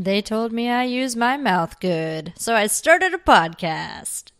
They told me I use my mouth good, so I started a podcast.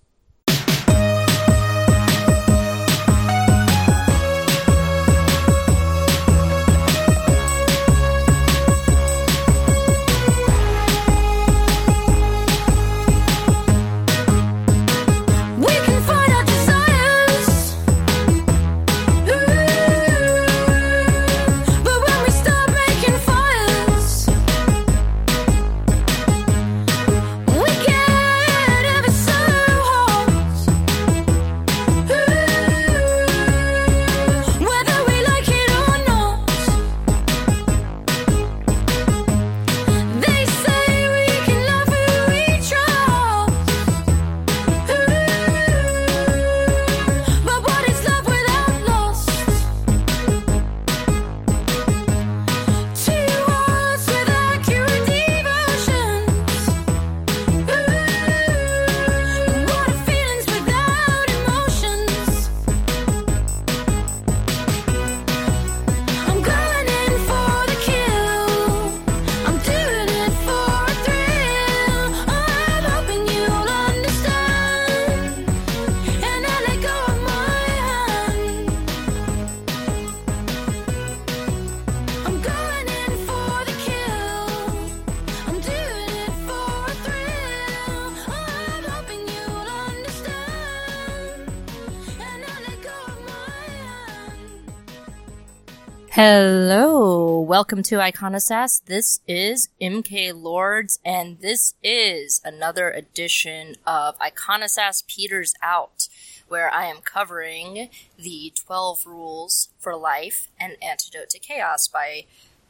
Hello, welcome to Iconosass. This is MK Lords, and this is another edition of Iconosass Peters Out, where I am covering the 12 Rules for Life and Antidote to Chaos by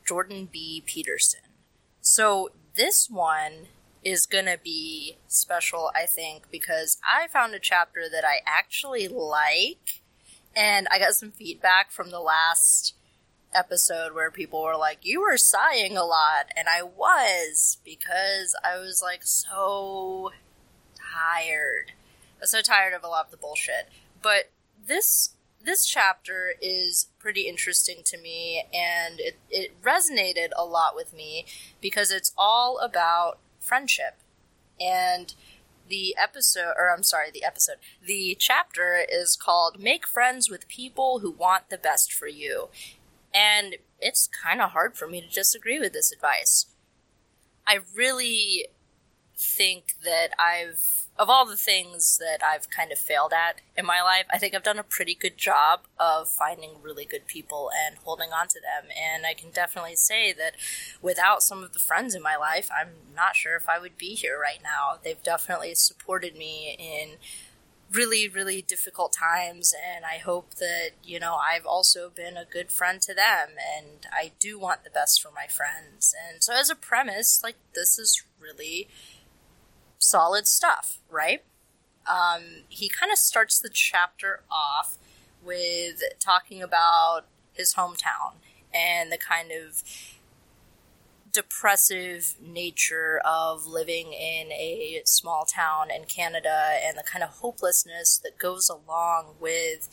Jordan B. Peterson. So, this one is gonna be special, I think, because I found a chapter that I actually like, and I got some feedback from the last episode where people were like, You were sighing a lot. And I was because I was like so tired. I was so tired of a lot of the bullshit. But this this chapter is pretty interesting to me and it, it resonated a lot with me because it's all about friendship. And the episode, or I'm sorry, the episode, the chapter is called Make Friends with People Who Want the Best for You. And it's kind of hard for me to disagree with this advice. I really think that I've, of all the things that I've kind of failed at in my life, I think I've done a pretty good job of finding really good people and holding on to them. And I can definitely say that without some of the friends in my life, I'm not sure if I would be here right now. They've definitely supported me in really, really difficult times, and I hope that, you know, I've also been a good friend to them, and I do want the best for my friends. And so, as a premise, like, this is really solid stuff, right? Um, he kind of starts the chapter off with talking about his hometown and the kind of depressive nature of living in a small town in Canada and the kind of hopelessness that goes along with,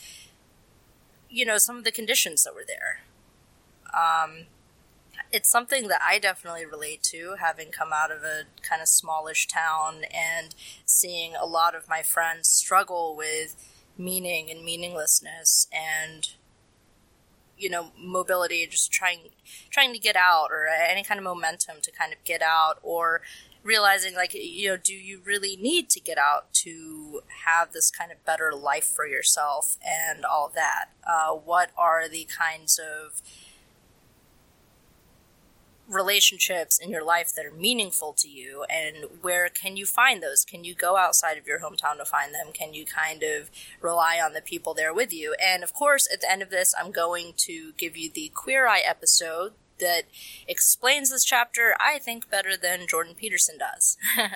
you know, some of the conditions that were there. Um, it's something that I definitely relate to, having come out of a kind of smallish town and seeing a lot of my friends struggle with meaning and meaninglessness and you know mobility just trying trying to get out or any kind of momentum to kind of get out or realizing like you know do you really need to get out to have this kind of better life for yourself and all that? Uh, what are the kinds of relationships in your life that are meaningful to you and where can you find those? Can you go outside of your hometown to find them? Can you kind of rely on the people there with you? And of course at the end of this i'm going to give you the queer eye episode that explains this chapter i think better than jordan peterson does.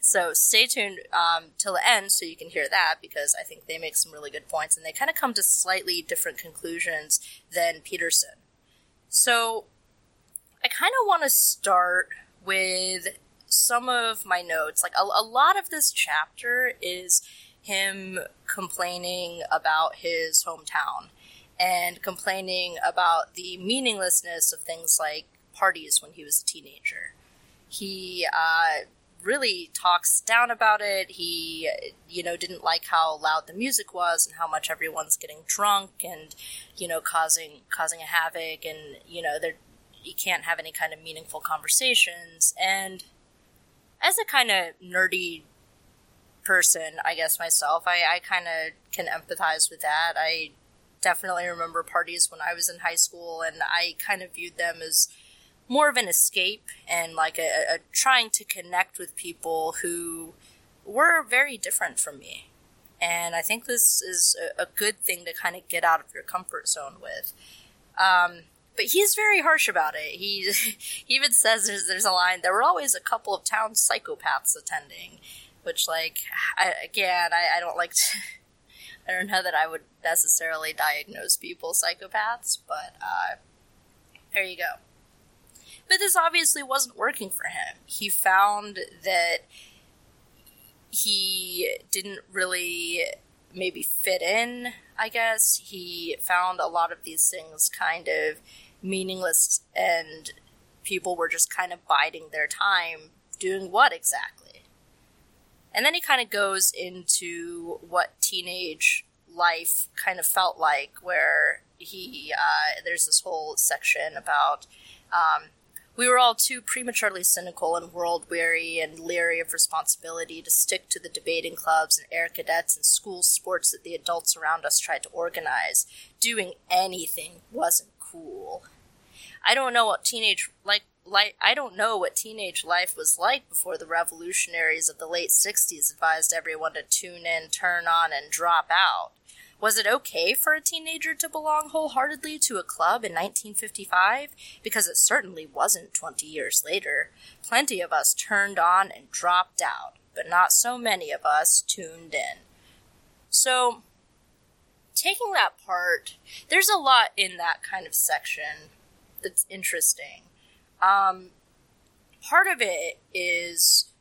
So stay tuned um, till the end so you can hear that because i think they make some really good points and they kind of come to slightly different conclusions than peterson. So I kind of want to start with some of my notes. Like a, a lot of this chapter is him complaining about his hometown and complaining about the meaninglessness of things like parties when he was a teenager. he uh, really talks down about it. He, you know, didn't like how loud the music was and how much everyone's getting drunk and, you know, causing causing a havoc and you know, there you can't have any kind of meaningful conversations. And as a kind of nerdy person, I guess myself, I, I kind of can empathize with that. I definitely remember parties when I was in high school, and I kind of viewed them as more of an escape and like a, a trying to connect with people who were very different from me. And I think this is a, good thing to kind of get out of your comfort zone with. Um, but he's very harsh about it. He, he even says there's, there's a line, there were always a couple of town psychopaths attending, which, like, I, again, I, I don't like to, I don't know that I would necessarily diagnose people psychopaths, but uh, there you go. But this obviously wasn't working for him. He found that he didn't really maybe fit in, I guess. He found a lot of these things kind of meaningless and people were just kind of biding their time doing what exactly? And then he kind of goes into what teenage life kind of felt like, where he, uh, there's this whole section about um, we were all too prematurely cynical and world weary and leery of responsibility to stick to the debating clubs and air cadets and school sports that the adults around us tried to organize. Doing anything wasn't cool. I don't know what teenage like like I don't know what teenage life was like before the revolutionaries of the late 60s advised everyone to tune in, turn on and drop out. Was it okay for a teenager to belong wholeheartedly to a club in 1955? Because it certainly wasn't 20 years later. Plenty of us turned on and dropped out, but not so many of us tuned in. So, taking that part, there's a lot in that kind of section that's interesting. Um, part of it is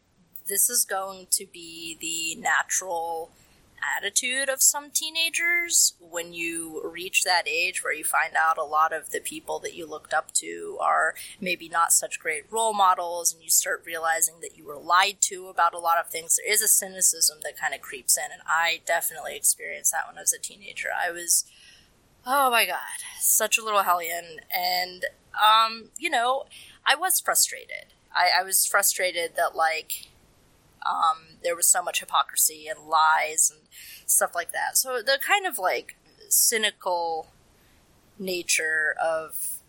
this is going to be the natural attitude of some teenagers when you reach that age where you find out a lot of the people that you looked up to are maybe not such great role models and you start realizing that you were lied to about a lot of things there is a cynicism that kind of creeps in and i definitely experienced that when i was a teenager i was oh my god such a little hellion and um you know i was frustrated i, I was frustrated that like um, there was so much hypocrisy and lies and stuff like that. So the kind of like cynical nature of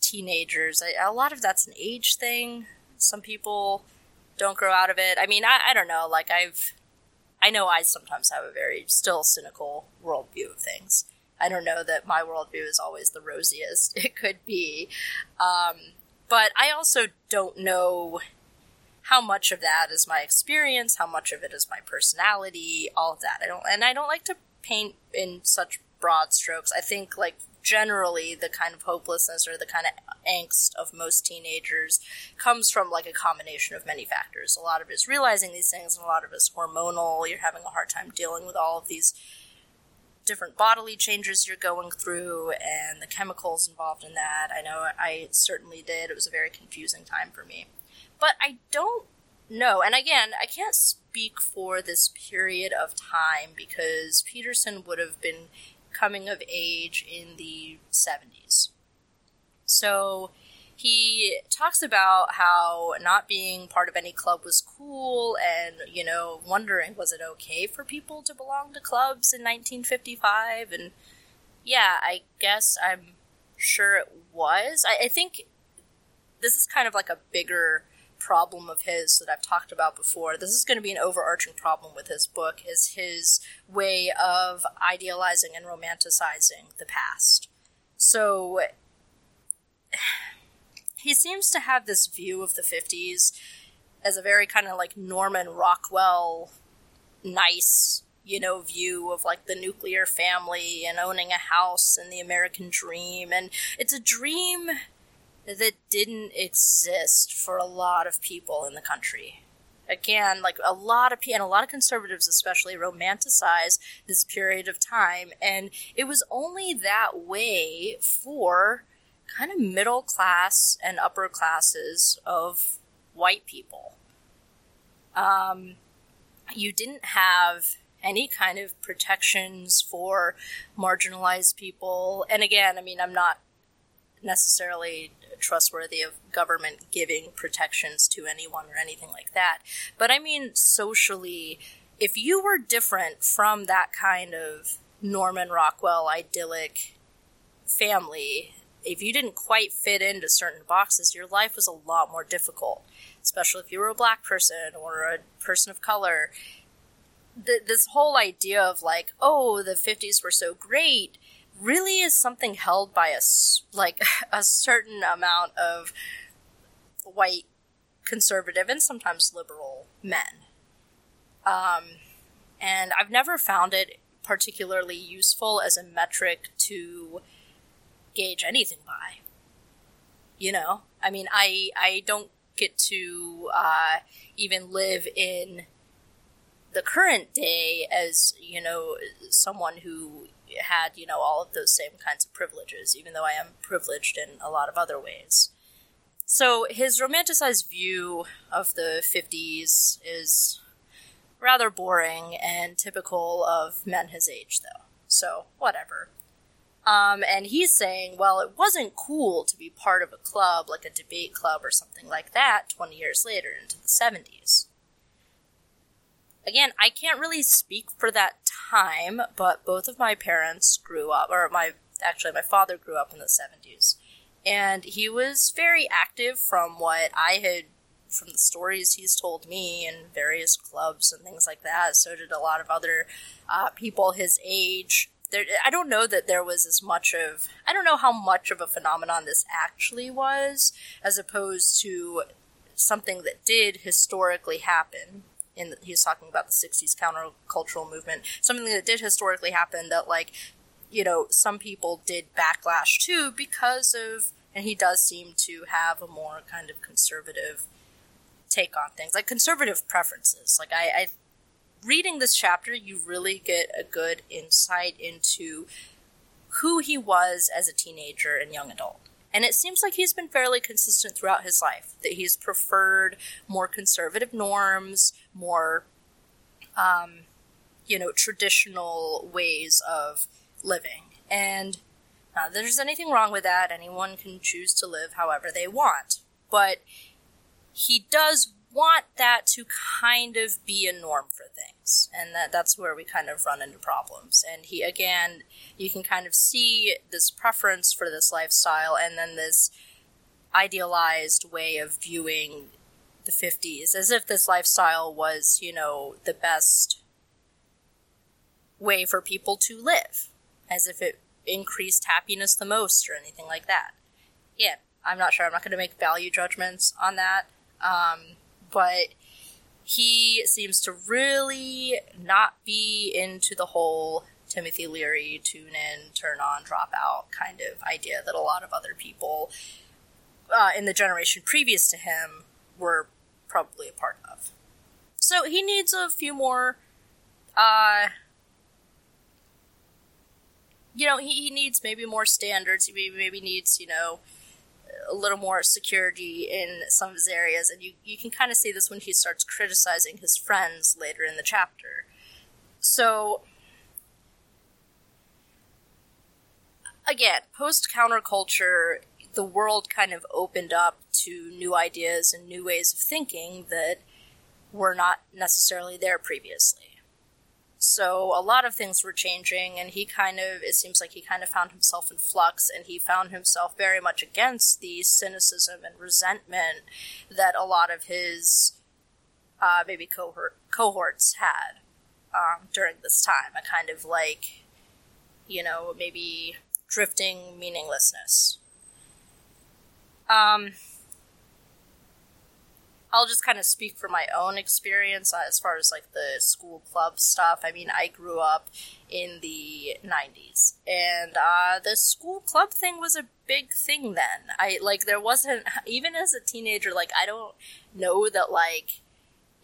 teenagers, I, a lot of that's an age thing. Some people don't grow out of it. I mean, I, I don't know. Like I've, I know I sometimes have a very still cynical worldview of things. I don't know that my worldview is always the rosiest it could be. Um, but I also don't know how much of that is my experience, how much of it is my personality, all of that. I don't, and I don't like to paint in such broad strokes. I think like generally the kind of hopelessness or the kind of angst of most teenagers comes from like a combination of many factors. A lot of it is realizing these things, and a lot of it is hormonal. You're having a hard time dealing with all of these different bodily changes you're going through and the chemicals involved in that. I know I certainly did. It was a very confusing time for me. But I don't know. And again, I can't speak for this period of time because Peterson would have been coming of age in the 70s. So he talks about how not being part of any club was cool and, you know, wondering was it okay for people to belong to clubs in 1955? And yeah, I guess I'm sure it was. I, I think this is kind of like a bigger problem of his that I've talked about before. This is going to be an overarching problem with his book is his way of idealizing and romanticizing the past. So he seems to have this view of the 50s as a very kind of like Norman Rockwell nice, you know, view of like the nuclear family and owning a house and the American dream and it's a dream that didn't exist for a lot of people in the country. Again, like a lot of people, and a lot of conservatives especially, romanticize this period of time, and it was only that way for kind of middle class and upper classes of white people. Um, you didn't have any kind of protections for marginalized people. And again, I mean, I'm not necessarily trustworthy of government giving protections to anyone or anything like that. But I mean, socially, if you were different from that kind of Norman Rockwell idyllic family, if you didn't quite fit into certain boxes, your life was a lot more difficult, especially if you were a black person or a person of color. Th- this whole idea of like, oh, the 50s were so great really is something held by a like a certain amount of white conservative and sometimes liberal men. Um, and I've never found it particularly useful as a metric to gauge anything by. You know, I mean, I I don't get to uh, even live in the current day as you know someone who had you know all of those same kinds of privileges, even though I am privileged in a lot of other ways. So his romanticized view of the 50s is rather boring and typical of men his age, though. So, whatever. Um, and he's saying, well, it wasn't cool to be part of a club, like a debate club or something like that, 20 years later into the 70s. Again, I can't really speak for that time, but both of my parents grew up, or my, actually, my father grew up in the 70s. And he was very active from what I had from the stories he's told me in various clubs and things like that. So did a lot of other uh, people his age. There, I don't know that there was as much of. I don't know how much of a phenomenon this actually was, as opposed to something that did historically happen. In the, he was talking about the '60s countercultural movement, something that did historically happen. That like, you know, some people did backlash to because of, and he does seem to have a more kind of conservative take on things, like conservative preferences. Like I, I reading this chapter, you really get a good insight into who he was as a teenager and young adult. And it seems like he's been fairly consistent throughout his life, that he's preferred more conservative norms, more, um, you know, traditional ways of living. And that there's anything wrong with that. Anyone can choose to live however they want. But he does want that to kind of be a norm for things and that that's where we kind of run into problems. And he again you can kind of see this preference for this lifestyle and then this idealized way of viewing the 50s as if this lifestyle was you know the best way for people to live as if it increased happiness the most or anything like that. Yeah i'm not sure. I'm not going to make value judgments on that. Um, but he seems to really not be into the whole Timothy Leary tune in, turn on, drop out kind of idea that a lot of other people uh, in the generation previous to him were probably a part of. So he needs a few more. Uh, you know, he, he needs maybe more standards. He maybe, maybe needs, you know, a little more security in some of his areas, and you, you can kind of see this when he starts criticizing his friends later in the chapter. So, again, post counterculture, the world kind of opened up to new ideas and new ways of thinking that were not necessarily there previously. So a lot of things were changing, and he kind of, it seems like he kind of found himself in flux, and he found himself very much against the cynicism and resentment that a lot of his uh, maybe cohort, cohorts had um, during this time. A kind of like, you know, maybe drifting meaninglessness. Um, I'll just kind of speak from my own experience uh, as far as like the school club stuff. I mean, I grew up in the 90s and uh, the school club thing was a big thing then. I like there wasn't even as a teenager like I don't know that like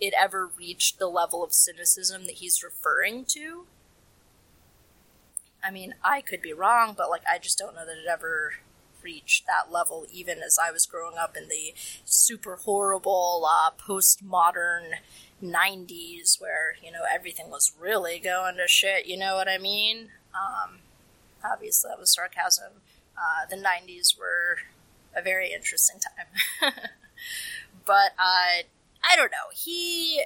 it ever reached the level of cynicism that he's referring to. I mean, I could be wrong, but like I just don't know that it ever reach that level even as I was growing up in the super horrible uh, postmodern 90s where, you know, everything was really going to shit, you know what I mean? Um, obviously, that was sarcasm. Uh, the 90s were a very interesting time. but uh, I don't know. He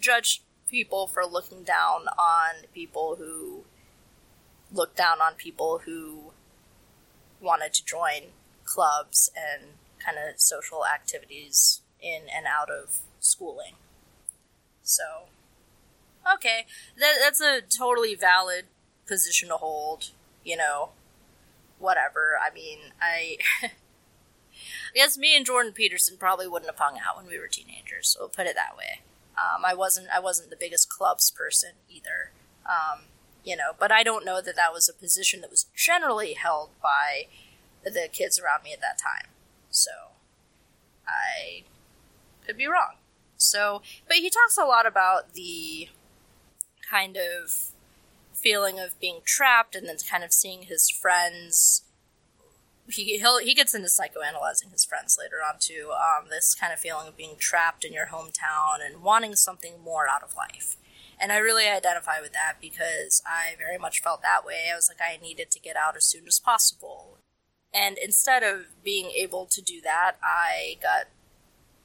judged people for looking down on people who looked down on people who wanted to join clubs and kind of social activities in and out of schooling. So, okay, that, that's a totally valid position to hold, you know, whatever. I mean, I. I guess me and Jordan Peterson probably wouldn't have hung out when we were teenagers, so we'll put it that way. Um, I wasn't I wasn't the biggest clubs person either, um, you know. But I don't know that that was a position that was generally held by the kids around me at that time. So I could be wrong. So, but he talks a lot about the kind of feeling of being trapped and then kind of seeing his friends he he gets into psychoanalyzing his friends later on too. Um, this kind of feeling of being trapped in your hometown and wanting something more out of life. And I really identify with that because I very much felt that way. I was like, I needed to get out as soon as possible. And instead of being able to do that, I got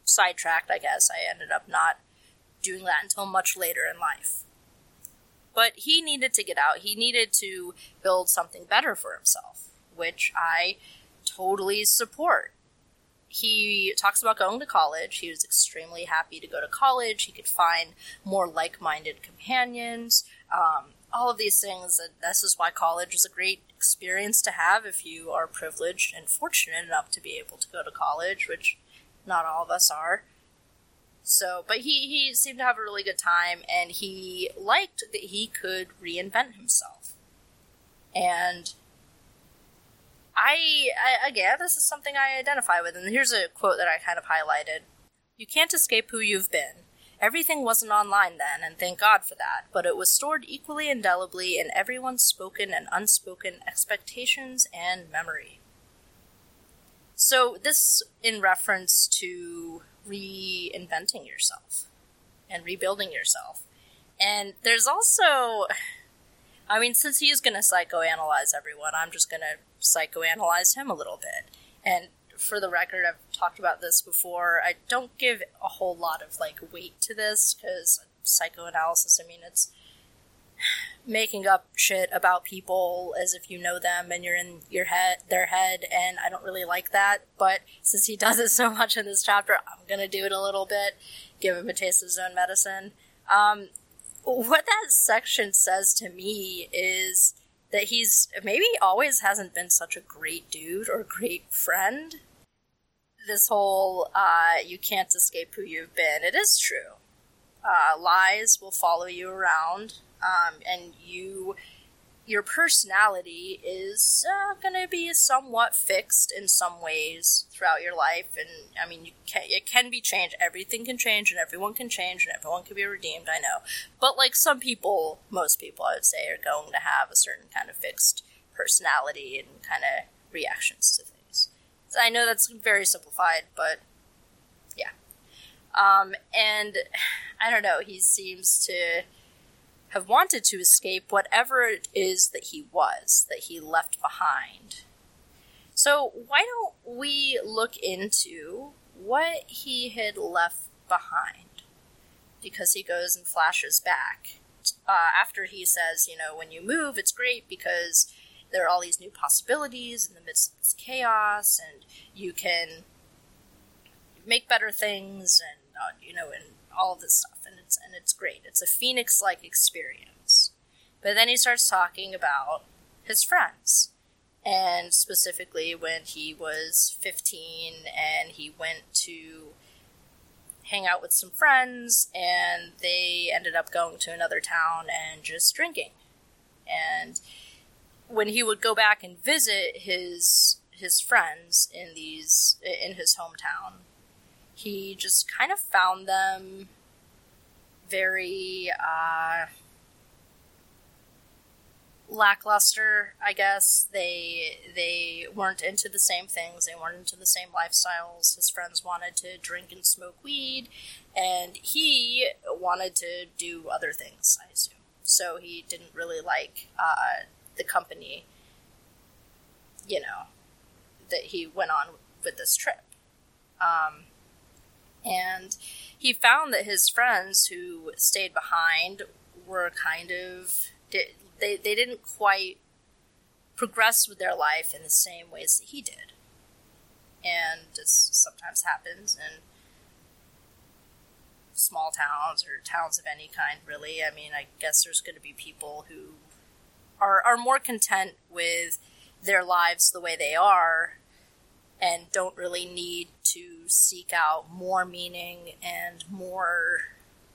sidetracked, I guess. I ended up not doing that until much later in life. But he needed to get out. He needed to build something better for himself, which I totally support. He talks about going to college. He was extremely happy to go to college. He could find more like minded companions. Um, all of these things. And this is why college is a great experience to have if you are privileged and fortunate enough to be able to go to college, which not all of us are. So, but he, he seemed to have a really good time and he liked that he could reinvent himself. And I, I, again, this is something I identify with. And here's a quote that I kind of highlighted You can't escape who you've been. Everything wasn't online then, and thank God for that, but it was stored equally indelibly in everyone's spoken and unspoken expectations and memory. So, this in reference to reinventing yourself and rebuilding yourself. And there's also, I mean, since he's going to psychoanalyze everyone, I'm just going to psychoanalyze him a little bit. And for the record, I've talked about this before. I don't give a whole lot of like weight to this because psychoanalysis. I mean, it's making up shit about people as if you know them and you're in your head, their head, and I don't really like that. But since he does it so much in this chapter, I'm gonna do it a little bit, give him a taste of his own medicine. Um, what that section says to me is that he's maybe always hasn't been such a great dude or great friend. This whole uh, you can't escape who you've been. It is true. Uh, lies will follow you around, um, and you your personality is uh, going to be somewhat fixed in some ways throughout your life and i mean can, it can be changed. Everything can change and everyone can change and everyone can be redeemed i know. But like some people most people i would say are going to have a certain kind of fixed personality and kind of reactions to things. So i know that's very simplified but yeah. Um, and i don't know he seems to have wanted to escape whatever it is that he was, that he left behind. So, why don't we look into what he had left behind? Because he goes and flashes back. Uh, after he says, you know, when you move, it's great because there are all these new possibilities in the midst of this chaos, and you can make better things, and, uh, you know, and all of this stuff, and it's and it's great. It's a phoenix like experience. But then he starts talking about his friends, and specifically when he was 15 and he went to hang out with some friends, and they ended up going to another town and just drinking. And when he would go back and visit his his friends in these in his hometown, he just kind of found them very uh, lackluster, I guess. They they weren't into the same things. They weren't into the same lifestyles. His friends wanted to drink and smoke weed, and he wanted to do other things. I assume. So he didn't really like uh, the company. You know, that he went on with this trip. Um, and he found that his friends who stayed behind were kind of they they didn't quite progress with their life in the same ways that he did, and this sometimes happens in small towns or towns of any kind. Really, I mean, I guess there's going to be people who are are more content with their lives the way they are and don't really need to seek out more meaning and more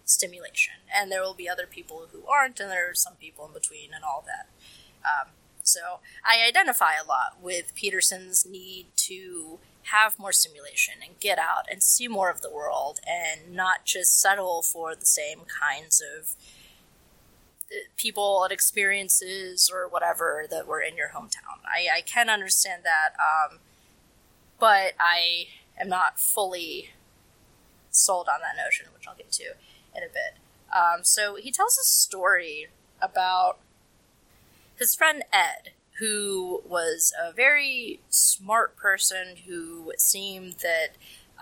stimulation. And there will be other people who aren't, and there are some people in between, and all that. Um, so I identify a lot with Peterson's need to have more stimulation and get out and see more of the world and not just settle for the same kinds of uh, people and experiences or whatever that were in your hometown. I, I can understand that. Um, but I am not fully sold on that notion, which I'll get to in a bit. Um, so he tells a story about his friend Ed, who was a very smart person who seemed that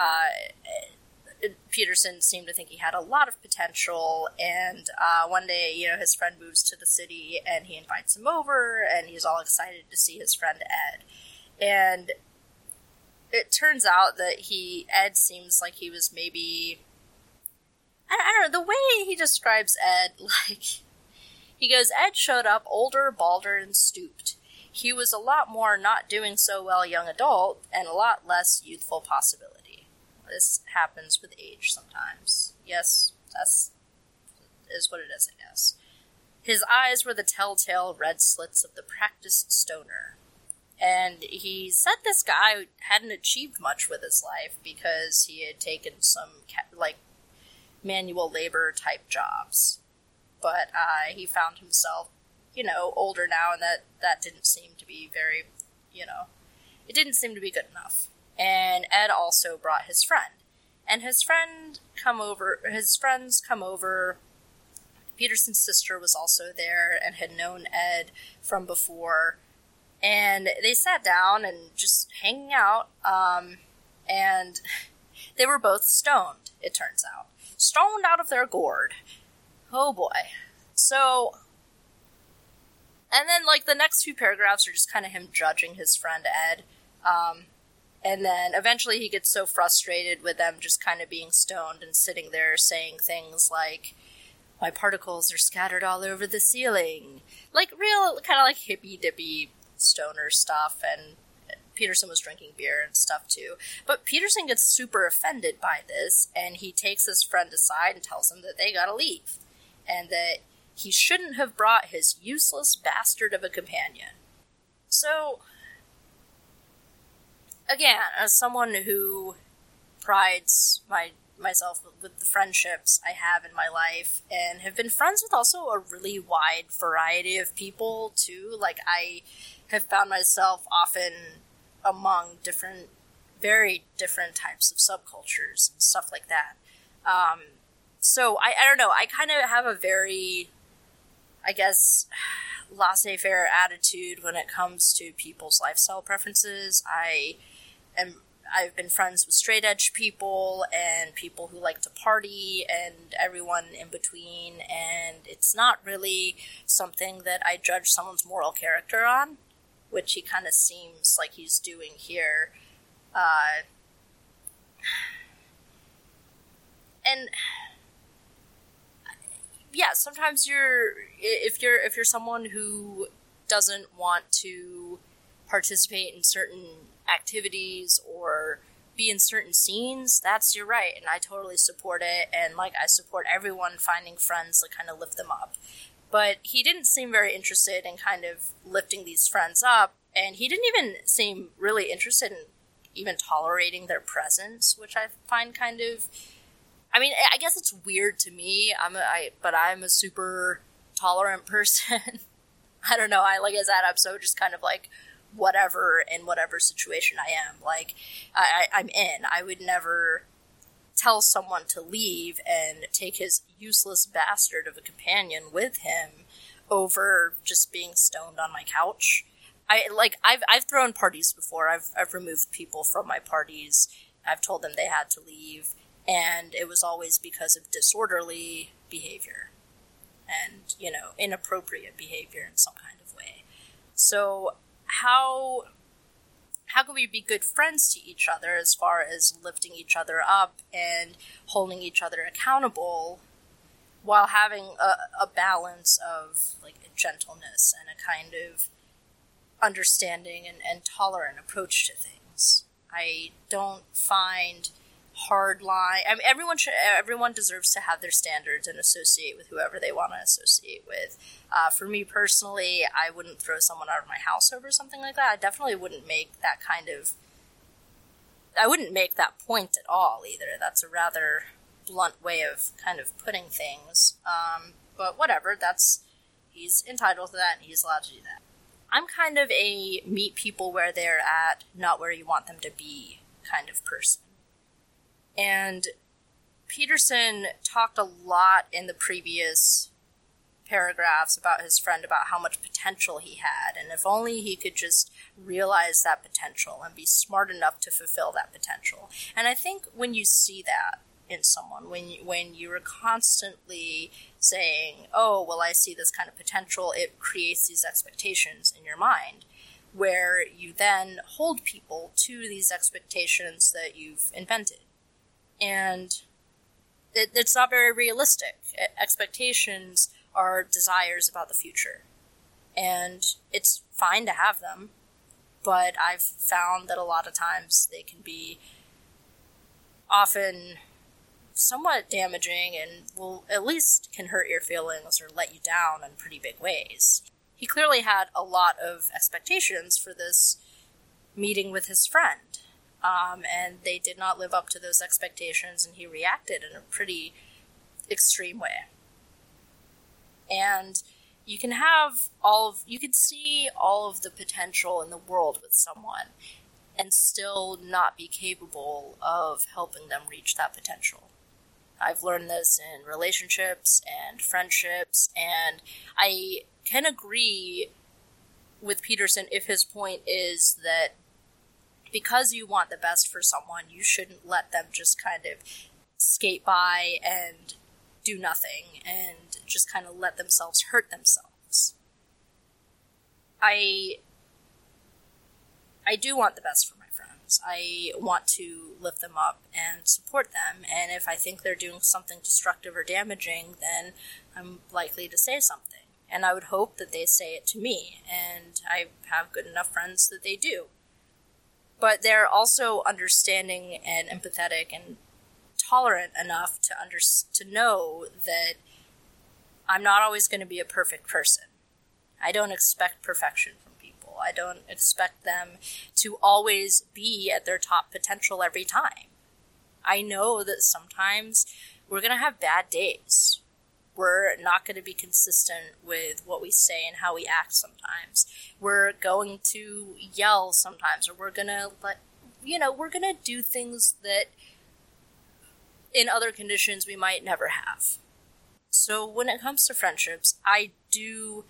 uh, Peterson seemed to think he had a lot of potential. And uh, one day, you know, his friend moves to the city and he invites him over, and he's all excited to see his friend Ed. And it turns out that he Ed seems like he was maybe I, I don't know the way he describes Ed like he goes Ed showed up older, balder, and stooped. He was a lot more not doing so well young adult and a lot less youthful possibility. This happens with age sometimes. Yes, that's is what it is, I guess. His eyes were the telltale red slits of the practiced stoner and he said this guy hadn't achieved much with his life because he had taken some like manual labor type jobs. But uh, he found himself you know older now and that that didn't seem to be very you know it didn't seem to be good enough. And ed also brought his friend. And his friend come over his friends come over. Peterson's sister was also there and had known ed from before and they sat down and just hanging out. Um, and they were both stoned. It turns out, stoned out of their gourd. Oh boy. So, and then like the next few paragraphs are just kind of him judging his friend Ed. Um, and then eventually he gets so frustrated with them just kind of being stoned and sitting there saying things like, my particles are scattered all over the ceiling. Like real kind of like hippy dippy stoner stuff and Peterson was drinking beer and stuff too. But Peterson gets super offended by this and he takes his friend aside and tells him that they gotta leave and that he shouldn't have brought his useless bastard of a companion. So, again, as someone who prides my myself with the friendships I have in my life and have been friends with also a really wide variety of people too. Like I have found myself often among different very different types of subcultures and stuff like that. Um, so I, I don't know, I kind of have a very I guess laissez-faire attitude when it comes to people's lifestyle preferences. I am I've been friends with straight edge people and people who like to party and everyone in between, and it's not really something that I judge someone's moral character on, which he kind of seems like he's doing here. Uh, and yeah, sometimes you're if you're if you're someone who doesn't want to participate in certain activities or be in certain scenes, that's your right, and I totally support it. And like, I support everyone finding friends to kind of lift them up. But he didn't seem very interested in kind of lifting these friends up, and he didn't even seem really interested in even tolerating their presence, which I find kind of. I mean, I guess it's weird to me. I'm a, I, but I'm a super tolerant person. I don't know. I like as that. I'm so just kind of like whatever in whatever situation I am. Like I, I'm in. I would never tell someone to leave and take his useless bastard of a companion with him over just being stoned on my couch. I like I've I've thrown parties before. I've I've removed people from my parties. I've told them they had to leave, and it was always because of disorderly behavior and you know inappropriate behavior in some kind of way. So how how can we be good friends to each other as far as lifting each other up and holding each other accountable while having a, a balance of like gentleness and a kind of understanding and, and tolerant approach to things. I don't find hard line. I mean, everyone should. Everyone deserves to have their standards and associate with whoever they want to associate with. Uh, for me personally, I wouldn't throw someone out of my house over something like that. I definitely wouldn't make that kind of. I wouldn't make that point at all either. That's a rather blunt way of kind of putting things. Um, but whatever. That's he's entitled to that, and he's allowed to do that. I'm kind of a meet people where they're at, not where you want them to be kind of person. And Peterson talked a lot in the previous paragraphs about his friend about how much potential he had. And if only he could just realize that potential and be smart enough to fulfill that potential. And i think when you see that in someone when you, when you are constantly saying oh well i see this kind of potential it creates these expectations in your mind where you then hold people to these expectations that you've invented and it, it's not very realistic. Expectations are desires about the future, and it's fine to have them, but I've found that a lot of times they can be often somewhat damaging and will at least can hurt your feelings or let you down in pretty big ways. He clearly had a lot of expectations for this meeting with his friend um, and they did not live up to those expectations, and he reacted in a pretty extreme way. And you can have all of, you can see all of the potential in the world with someone and still not be capable of helping them reach that potential. I've learned this in relationships and friendships, and I can agree with Peterson if his point is that because you want the best for someone, you shouldn't let them just kind of skate by and do nothing and just kind of let themselves hurt themselves. I I do want the best for my friends. I want to lift them up and support them, and if I think they're doing something destructive or damaging, then I'm likely to say something. And I would hope that they say it to me, and I have good enough friends that they do but they're also understanding and empathetic and tolerant enough to under to know that I'm not always going to be a perfect person. I don't expect perfection from people. I don't expect them to always be at their top potential every time. I know that sometimes we're going to have bad days we're not going to be consistent with what we say and how we act sometimes. We're going to yell sometimes, or we're going to let, you know, we're going to do things that in other conditions we might never have. So when it comes to friendships, I do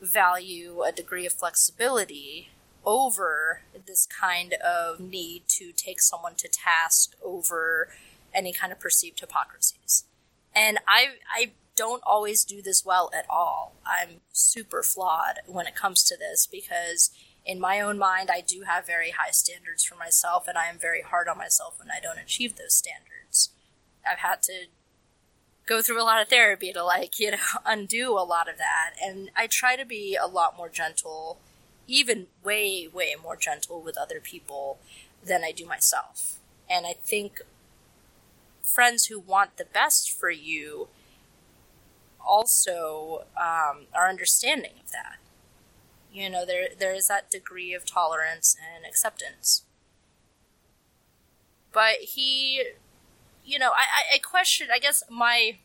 value a degree of flexibility over this kind of need to take someone to task over any kind of perceived hypocrisies. And I I don't always do this well at all. I'm super flawed when it comes to this because in my own mind I do have very high standards for myself and I am very hard on myself when I don't achieve those standards. I've had to go through a lot of therapy to like, you know, undo a lot of that and I try to be a lot more gentle, even way way more gentle with other people than I do myself. And I think friends who want the best for you also um, are understanding of that. You know, there there is that degree of tolerance and acceptance. But he, you know, I, I, I question. I guess my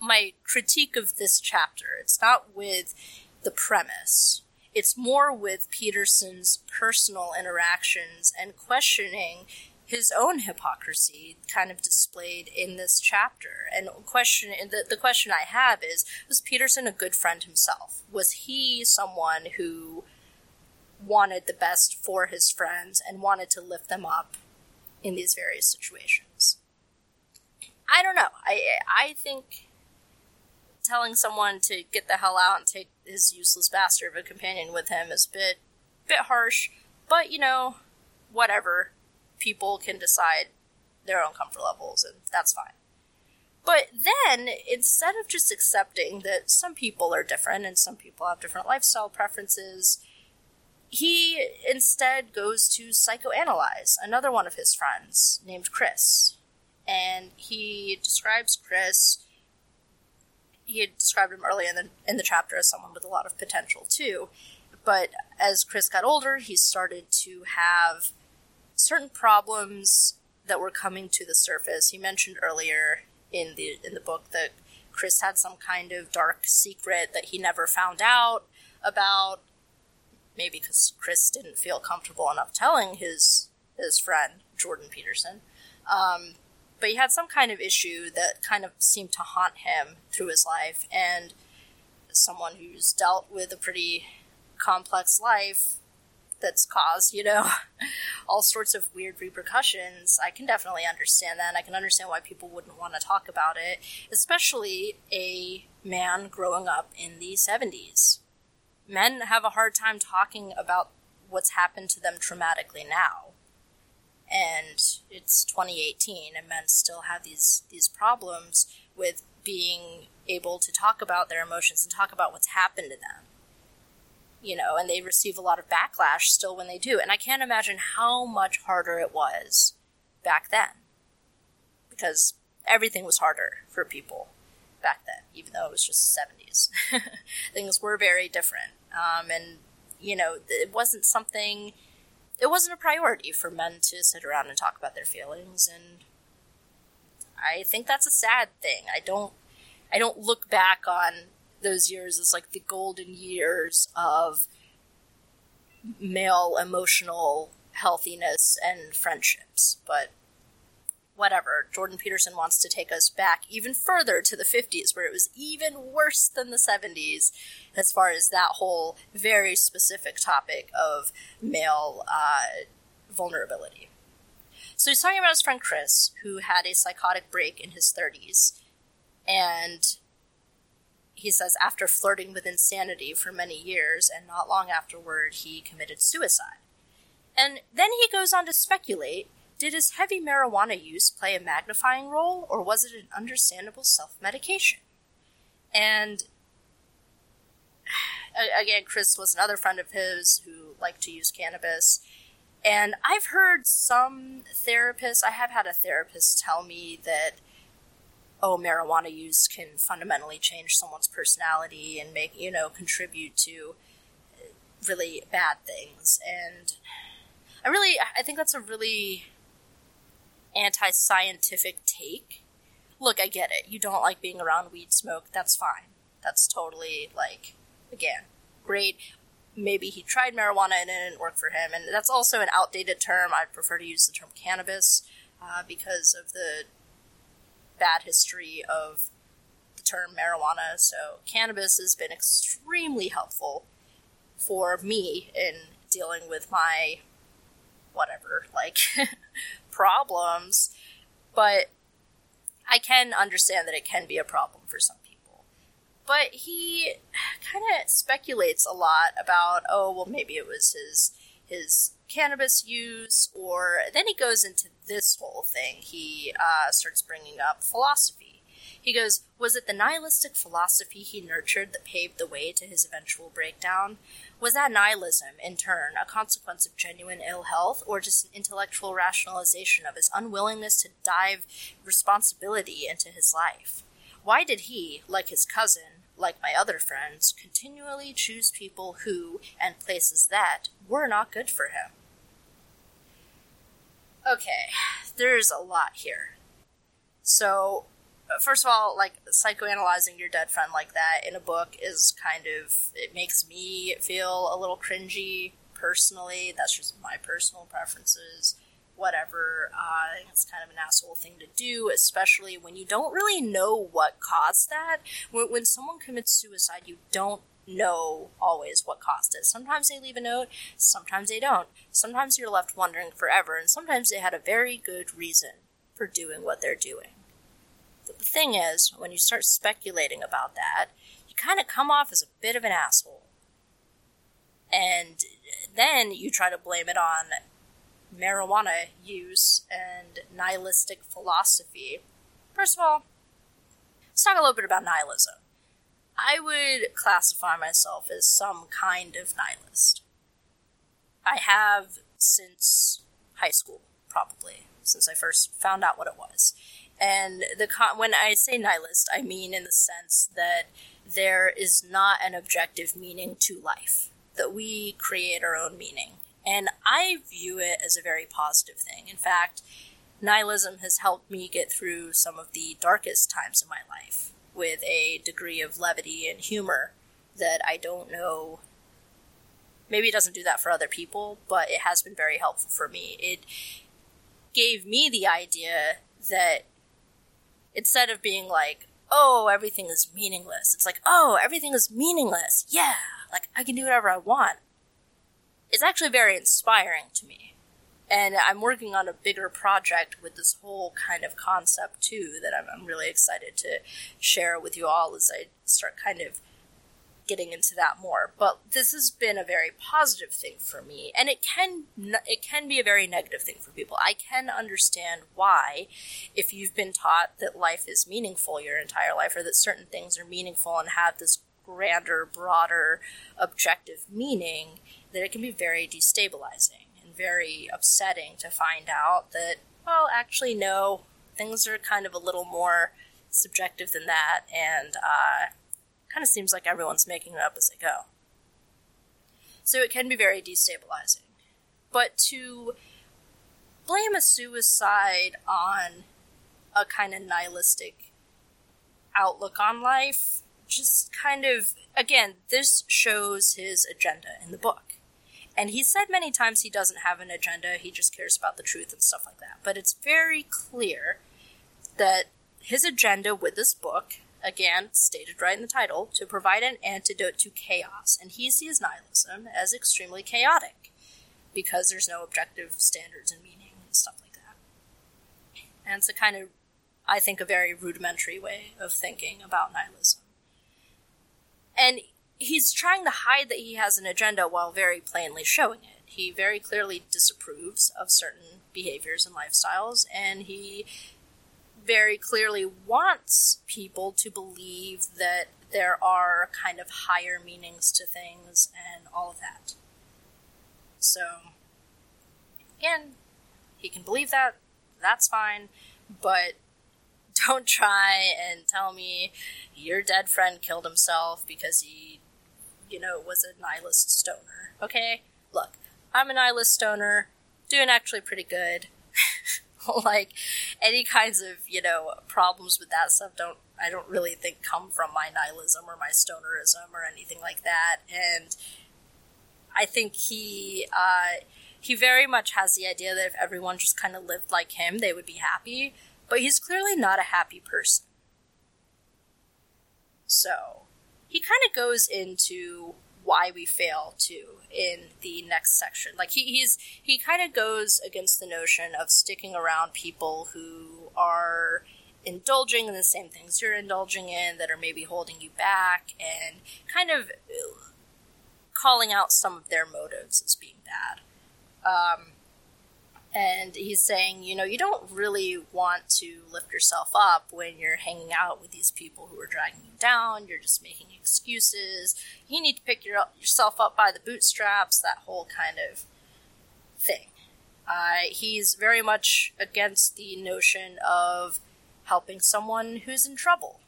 my critique of this chapter. It's not with the premise. It's more with Peterson's personal interactions and questioning his own hypocrisy kind of displayed in this chapter. And question the, the question I have is was Peterson a good friend himself? Was he someone who wanted the best for his friends and wanted to lift them up in these various situations? I don't know. I I think telling someone to get the hell out and take his useless bastard of a companion with him is a bit bit harsh, but you know, whatever. People can decide their own comfort levels, and that's fine. But then, instead of just accepting that some people are different and some people have different lifestyle preferences, he instead goes to psychoanalyze another one of his friends named Chris. And he describes Chris he had described him earlier in the in the chapter as someone with a lot of potential too. But as Chris got older, he started to have certain problems that were coming to the surface. He mentioned earlier in the in the book that Chris had some kind of dark secret that he never found out about. Maybe because Chris didn't feel comfortable enough telling his his friend Jordan Peterson. Um, but he had some kind of issue that kind of seemed to haunt him through his life. And someone who's dealt with a pretty complex life that's caused, you know, all sorts of weird repercussions, I can definitely understand that. And I can understand why people wouldn't want to talk about it, especially a man growing up in the 70s. Men have a hard time talking about what's happened to them traumatically now and it's 2018 and men still have these these problems with being able to talk about their emotions and talk about what's happened to them you know and they receive a lot of backlash still when they do. And i can't imagine how much harder it was back then because everything was harder for people back then even though it was just the 70s things were very different. Um, and you know it wasn't something it wasn't a priority for men to sit around and talk about their feelings. And I think that's a sad thing. I don't I don't look back on those years as like the golden years of male emotional healthiness and friendships, but whatever. Jordan Peterson wants to take us back even further to the 50s, where it was even worse than the 70s, as far as that whole very specific topic of male uh, vulnerability. So he's talking about his friend Chris, who had a psychotic break in his 30s, and he says after flirting with insanity for many years, and not long afterward, he committed suicide. And then he goes on to speculate did his heavy marijuana use play a magnifying role, or was it an understandable self medication? And again, Chris was another friend of his who liked to use cannabis. And I've heard some therapists, I have had a therapist tell me that, oh, marijuana use can fundamentally change someone's personality and make, you know, contribute to really bad things. And I really, I think that's a really anti scientific take. Look, I get it. You don't like being around weed smoke. That's fine. That's totally, like, again, great. Maybe he tried marijuana and it didn't work for him. And that's also an outdated term. I prefer to use the term cannabis uh, because of the bad history of the term marijuana. So, cannabis has been extremely helpful for me in dealing with my whatever, like problems, but I can understand that it can be a problem for some people. But he kind of speculates a lot about, oh, well, maybe it was his his cannabis use, or then he goes into this whole thing. He uh, starts bringing up philosophy. He goes, Was it the nihilistic philosophy he nurtured that paved the way to his eventual breakdown? Was that nihilism, in turn, a consequence of genuine ill health, or just an intellectual rationalization of his unwillingness to dive responsibility into his life? Why did he, like his cousin, like my other friends, continually choose people who, and places that, were not good for him? Okay, there's a lot here. So, first of all, like psychoanalyzing your dead friend like that in a book is kind of it makes me feel a little cringy personally. That's just my personal preferences. Whatever, uh, it's kind of an asshole thing to do, especially when you don't really know what caused that. When, when someone commits suicide, you don't know always what cost is. Sometimes they leave a note, sometimes they don't. Sometimes you're left wondering forever, and sometimes they had a very good reason for doing what they're doing. But the thing is, when you start speculating about that, you kind of come off as a bit of an asshole. And then you try to blame it on marijuana use and nihilistic philosophy. First of all, let's talk a little bit about nihilism. I would classify myself as some kind of nihilist. I have since high school, probably, since I first found out what it was. And the con- when I say nihilist, I mean in the sense that there is not an objective meaning to life, that we create our own meaning. And I view it as a very positive thing. In fact, nihilism has helped me get through some of the darkest times in my life with a degree of levity and humor that I don't know. Maybe it doesn't do that for other people, but it has been very helpful for me. It gave me the idea that instead of being like, oh, everything is meaningless, it's like, oh, everything is meaningless. Yeah, like I can do whatever I want. It's actually very inspiring to me. And I'm working on a bigger project with this whole kind of concept too that I'm, I'm really excited to share with you all as I start kind of getting into that more. But this has been a very positive thing for me, and it can it can be a very negative thing for people. I can understand why, if you've been taught that life is meaningful your entire life, or that certain things are meaningful and have this grander, broader, objective meaning, that it can be very destabilizing very upsetting to find out that well, actually, no, things are kind of a little more subjective than that, and uh, kind of seems like everyone's making it up as they go. So it can be very destabilizing. But to blame a suicide on a kind of nihilistic outlook on life just kind of, again, this shows his agenda in the book. And he said many times he doesn't have an agenda, he just cares about the truth and stuff like that. But it's very clear that his agenda with this book again, stated right in the title, to provide an antidote to chaos. And he sees nihilism as extremely chaotic because there's no objective standards and meaning and stuff like that. And it's a kind of, I think, a very rudimentary way of thinking about nihilism. And he's trying to hide that he has an agenda while very plainly showing it. He very clearly disapproves of certain behaviors and lifestyles, and he very clearly wants people to believe that there are kind of higher meanings to things and all of that. So, again, he can believe that, that's fine, but don't try and tell me your dead friend killed himself because he, you know, was a nihilist stoner. Okay? Look, I'm a nihilist stoner, doing actually pretty good. like any kinds of you know problems with that stuff don't I don't really think come from my nihilism or my stonerism or anything like that. And I think he uh, he very much has the idea that if everyone just kind of lived like him, they would be happy. But he's clearly not a happy person. So he kind of goes into why we fail too in the next section. Like he, he's he kind of goes against the notion of sticking around people who are indulging in the same things you're indulging in that are maybe holding you back and kind of calling out some of their motives as being bad. Um, and he's saying, you know, you don't really want to lift yourself up when you're hanging out with these people who are dragging you down. You're just making excuses. You need to pick your, yourself up by the bootstraps, that whole kind of thing. Uh, he's very much against the notion of helping someone who's in trouble.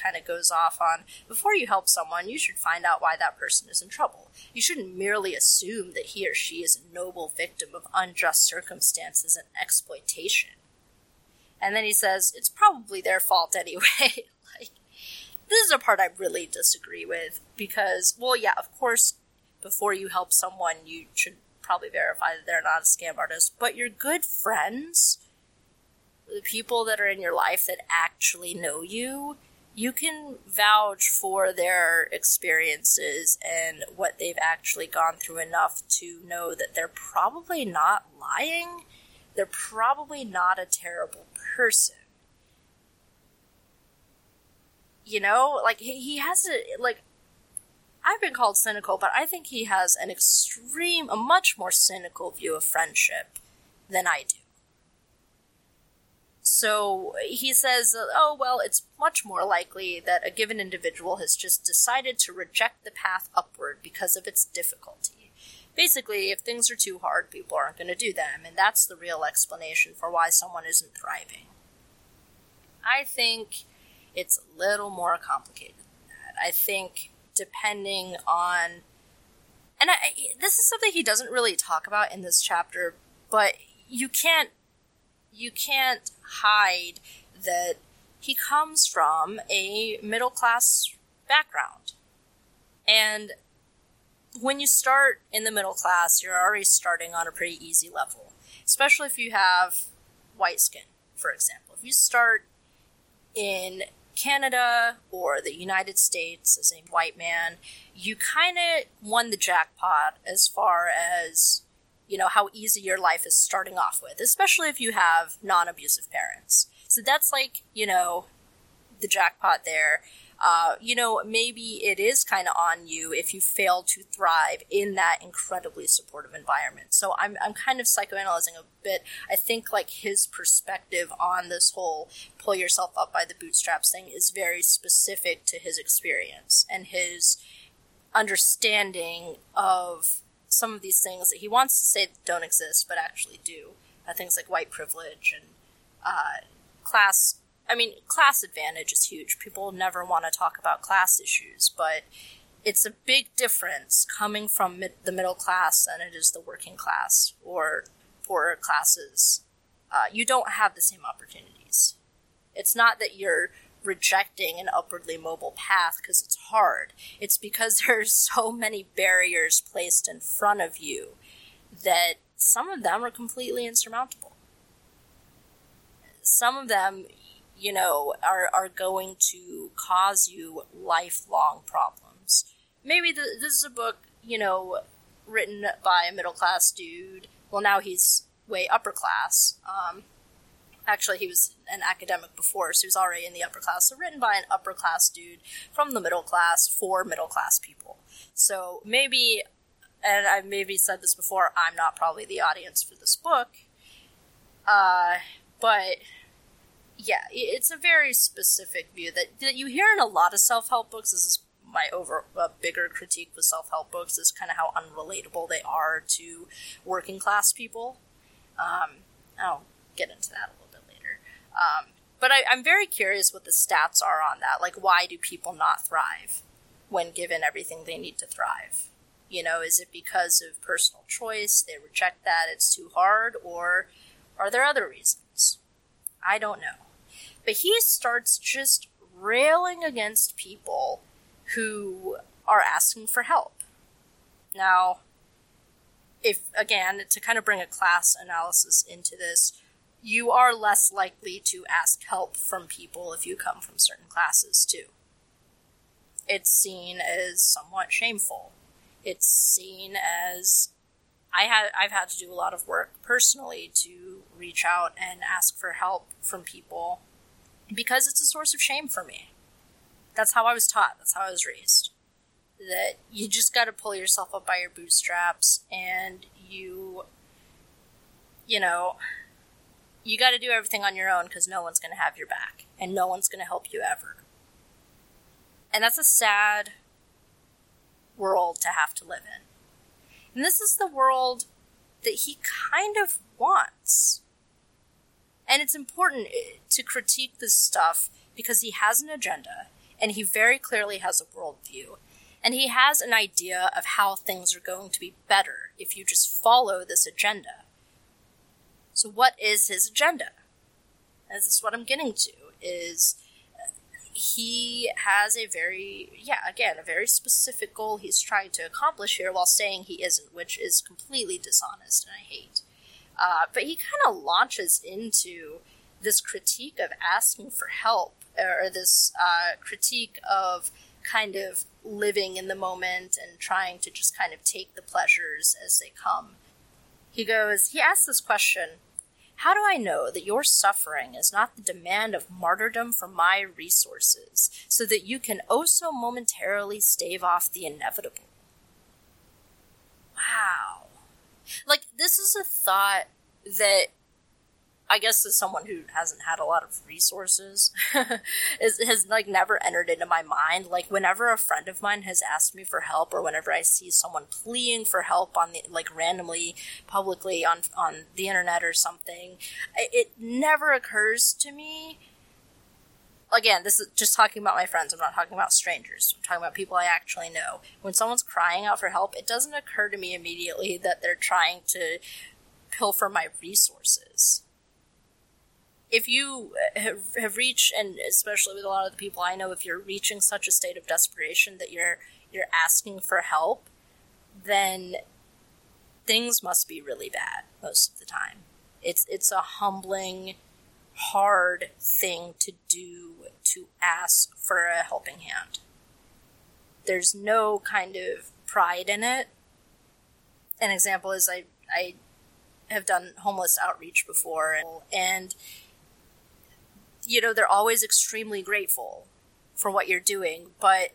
Kind of goes off on before you help someone, you should find out why that person is in trouble. You shouldn't merely assume that he or she is a noble victim of unjust circumstances and exploitation. And then he says, it's probably their fault anyway. like, this is a part I really disagree with because, well, yeah, of course, before you help someone, you should probably verify that they're not a scam artist, but your good friends, the people that are in your life that actually know you, you can vouch for their experiences and what they've actually gone through enough to know that they're probably not lying. They're probably not a terrible person. You know, like he, has a like I've been called cynical, but I think he has an extreme, a much more cynical view of friendship than I do. So he says, oh, well, it's much more likely that a given individual has just decided to reject the path upward because of its difficulty. Basically, if things are too hard, people aren't going to do them, and that's the real explanation for why someone isn't thriving. I think it's a little more complicated than that. I think depending on and I, this is something he doesn't really talk about in this chapter, but you can't you can't hide that he comes from a middle class background. And when you start in the middle class, you're already starting on a pretty easy level, especially if you have white skin, for example. If you start in Canada or the United States as a white man, you kind of won the jackpot as far as you know how easy your life is starting off with, especially if you have non-abusive parents. So that's like you know the jackpot there. Uh, you know, maybe it is kind of on you if you fail to thrive in that incredibly supportive environment. So I'm, I'm kind of psychoanalyzing a bit. I think like his perspective on this whole pull yourself up by the bootstraps thing is very specific to his experience and his understanding of some of these things that he wants to say don't exist but actually do. Uh, things like white privilege and uh, class. I mean, class advantage is huge. People never want to talk about class issues, but it's a big difference coming from mid- the middle class than it is the working class or poorer classes. Uh, you don't have the same opportunities. It's not that you're rejecting an upwardly mobile path because it's hard. It's because there's so many barriers placed in front of you that some of them are completely insurmountable. Some of them, you know, are, are going to cause you lifelong problems. Maybe the, this is a book, you know, written by a middle class dude. Well, now he's way upper class. Um, actually, he was an academic before, so he was already in the upper class. So, written by an upper class dude from the middle class for middle class people. So, maybe, and I've maybe said this before, I'm not probably the audience for this book. Uh, but yeah, it's a very specific view that, that you hear in a lot of self help books. This is my over bigger critique with self help books is kind of how unrelatable they are to working class people. Um, I'll get into that a little. Um, but I, I'm very curious what the stats are on that. Like, why do people not thrive when given everything they need to thrive? You know, is it because of personal choice? They reject that, it's too hard, or are there other reasons? I don't know. But he starts just railing against people who are asking for help. Now, if again, to kind of bring a class analysis into this, you are less likely to ask help from people if you come from certain classes too. It's seen as somewhat shameful. It's seen as I had I've had to do a lot of work personally to reach out and ask for help from people because it's a source of shame for me. That's how I was taught. That's how I was raised. That you just got to pull yourself up by your bootstraps and you you know you got to do everything on your own because no one's going to have your back and no one's going to help you ever. And that's a sad world to have to live in. And this is the world that he kind of wants. And it's important eh, to critique this stuff because he has an agenda and he very clearly has a worldview. And he has an idea of how things are going to be better if you just follow this agenda. So, what is his agenda? this is what I'm getting to, is he has a very, yeah, again, a very specific goal he's trying to accomplish here while saying he isn't, which is completely dishonest and I hate. Uh, but he kind of launches into this critique of asking for help, or this uh, critique of kind of living in the moment and trying to just kind of take the pleasures as they come. He goes, he asks this question How do I know that your suffering is not the demand of martyrdom for my resources, so that you can oh so momentarily stave off the inevitable? Wow. Like, this is a thought that I guess as someone who hasn't had a lot of resources, is, has like never entered into my mind. Like whenever a friend of mine has asked me for help, or whenever I see someone pleading for help on the like randomly, publicly on on the internet or something, it, it never occurs to me. Again, this is just talking about my friends. I'm not talking about strangers. I'm talking about people I actually know. When someone's crying out for help, it doesn't occur to me immediately that they're trying to pilfer my resources if you uh, have, have reached and especially with a lot of the people i know if you're reaching such a state of desperation that you're you're asking for help then things must be really bad most of the time. It's it's a humbling hard thing to do to ask for a helping hand. There's no kind of pride in it. An example is i i have done homeless outreach before and you know, they're always extremely grateful for what you're doing, but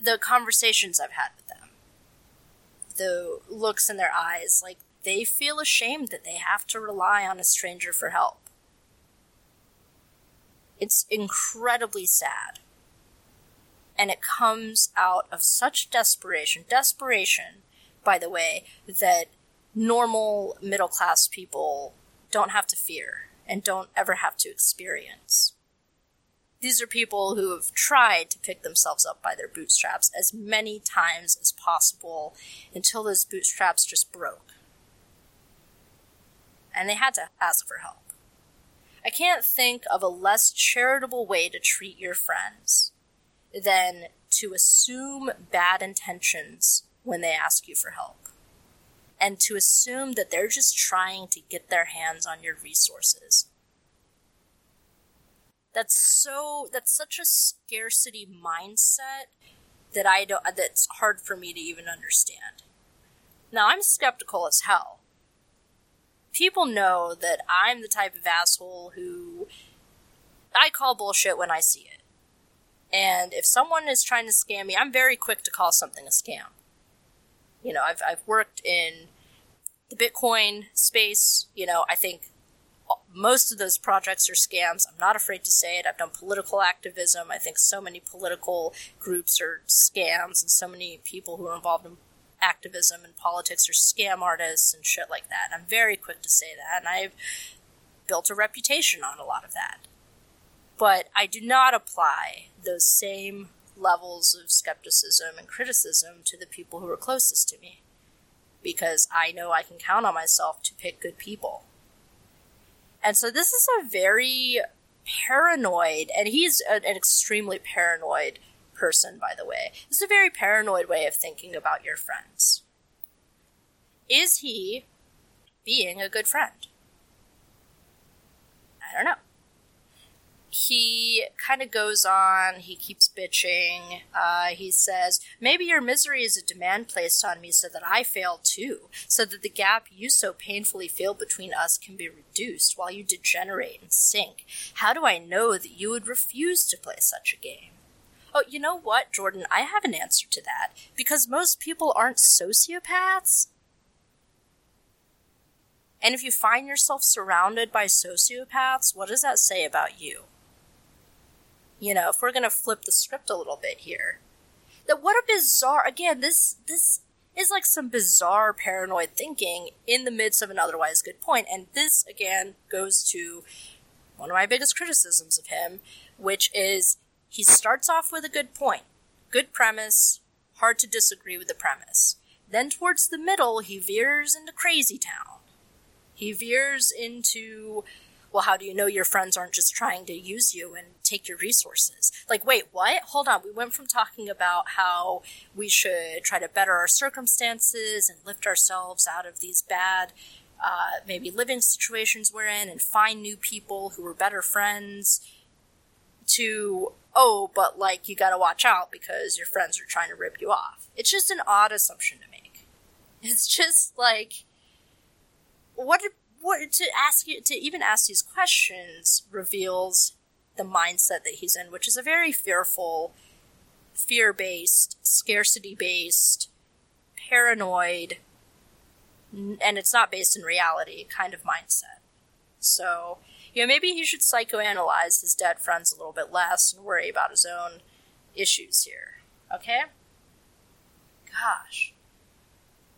the conversations I've had with them, the looks in their eyes, like they feel ashamed that they have to rely on a stranger for help. It's incredibly sad. And it comes out of such desperation. Desperation, by the way, that normal middle class people don't have to fear and don't ever have to experience. These are people who have tried to pick themselves up by their bootstraps as many times as possible until those bootstraps just broke. And they had to ask for help. I can't think of a less charitable way to treat your friends than to assume bad intentions when they ask you for help and to assume that they're just trying to get their hands on your resources. That's so that's such a scarcity mindset that I don't that's hard for me to even understand. Now I'm skeptical as hell. People know that I'm the type of asshole who I call bullshit when I see it. And if someone is trying to scam me, I'm very quick to call something a scam you know, I've, I've worked in the Bitcoin space. You know, I think most of those projects are scams. I'm not afraid to say it. I've done political activism. I think so many political groups are scams, and so many people who are involved in activism and politics are scam artists and shit like that. I'm very quick to say that, and I've built a reputation on a lot of that. But I do not apply those same levels of skepticism and criticism to the people who are closest to me because I know I can count on myself to pick good people. And so this is a very paranoid, and he's an, extremely paranoid person, by the way. This is a very paranoid way of thinking about your friends. Is he being a good friend? I don't know he kind of goes on. He keeps bitching. Uh, he says, Maybe your misery is a demand placed on me so that I fail too, so that the gap you so painfully feel between us can be reduced while you degenerate and sink. How do I know that you would refuse to play such a game? Oh, you know what, Jordan? I have an answer to that. Because most people aren't sociopaths. And if you find yourself surrounded by sociopaths, what does that say about you? You know, if we're to flip the script a little bit here. That what a bizarre, again, this, this is like some bizarre paranoid thinking in the midst of an otherwise good point. And this, again, goes to one of my biggest criticisms of him, which is he starts off with a good point, good premise, hard to disagree with the premise. Then towards the middle, he veers into crazy town. He veers into well, how do you know your friends aren't just trying to use you and take your resources? Like, wait, what? Hold on. We went from talking about how we should try to better our circumstances and lift ourselves out of these bad, uh, maybe living situations we're in and find new people who are better friends to, oh, but like, you gotta watch out because your friends are trying to rip you off. It's just an odd assumption to make. It's just like, what what to ask you to even ask these questions reveals the mindset that he's in, which is a very fearful, fear based, scarcity based, paranoid, and it's not based in reality kind of mindset. So, you know, maybe he should psychoanalyze his dead friends a little bit less and worry about his own issues here. Okay? Gosh.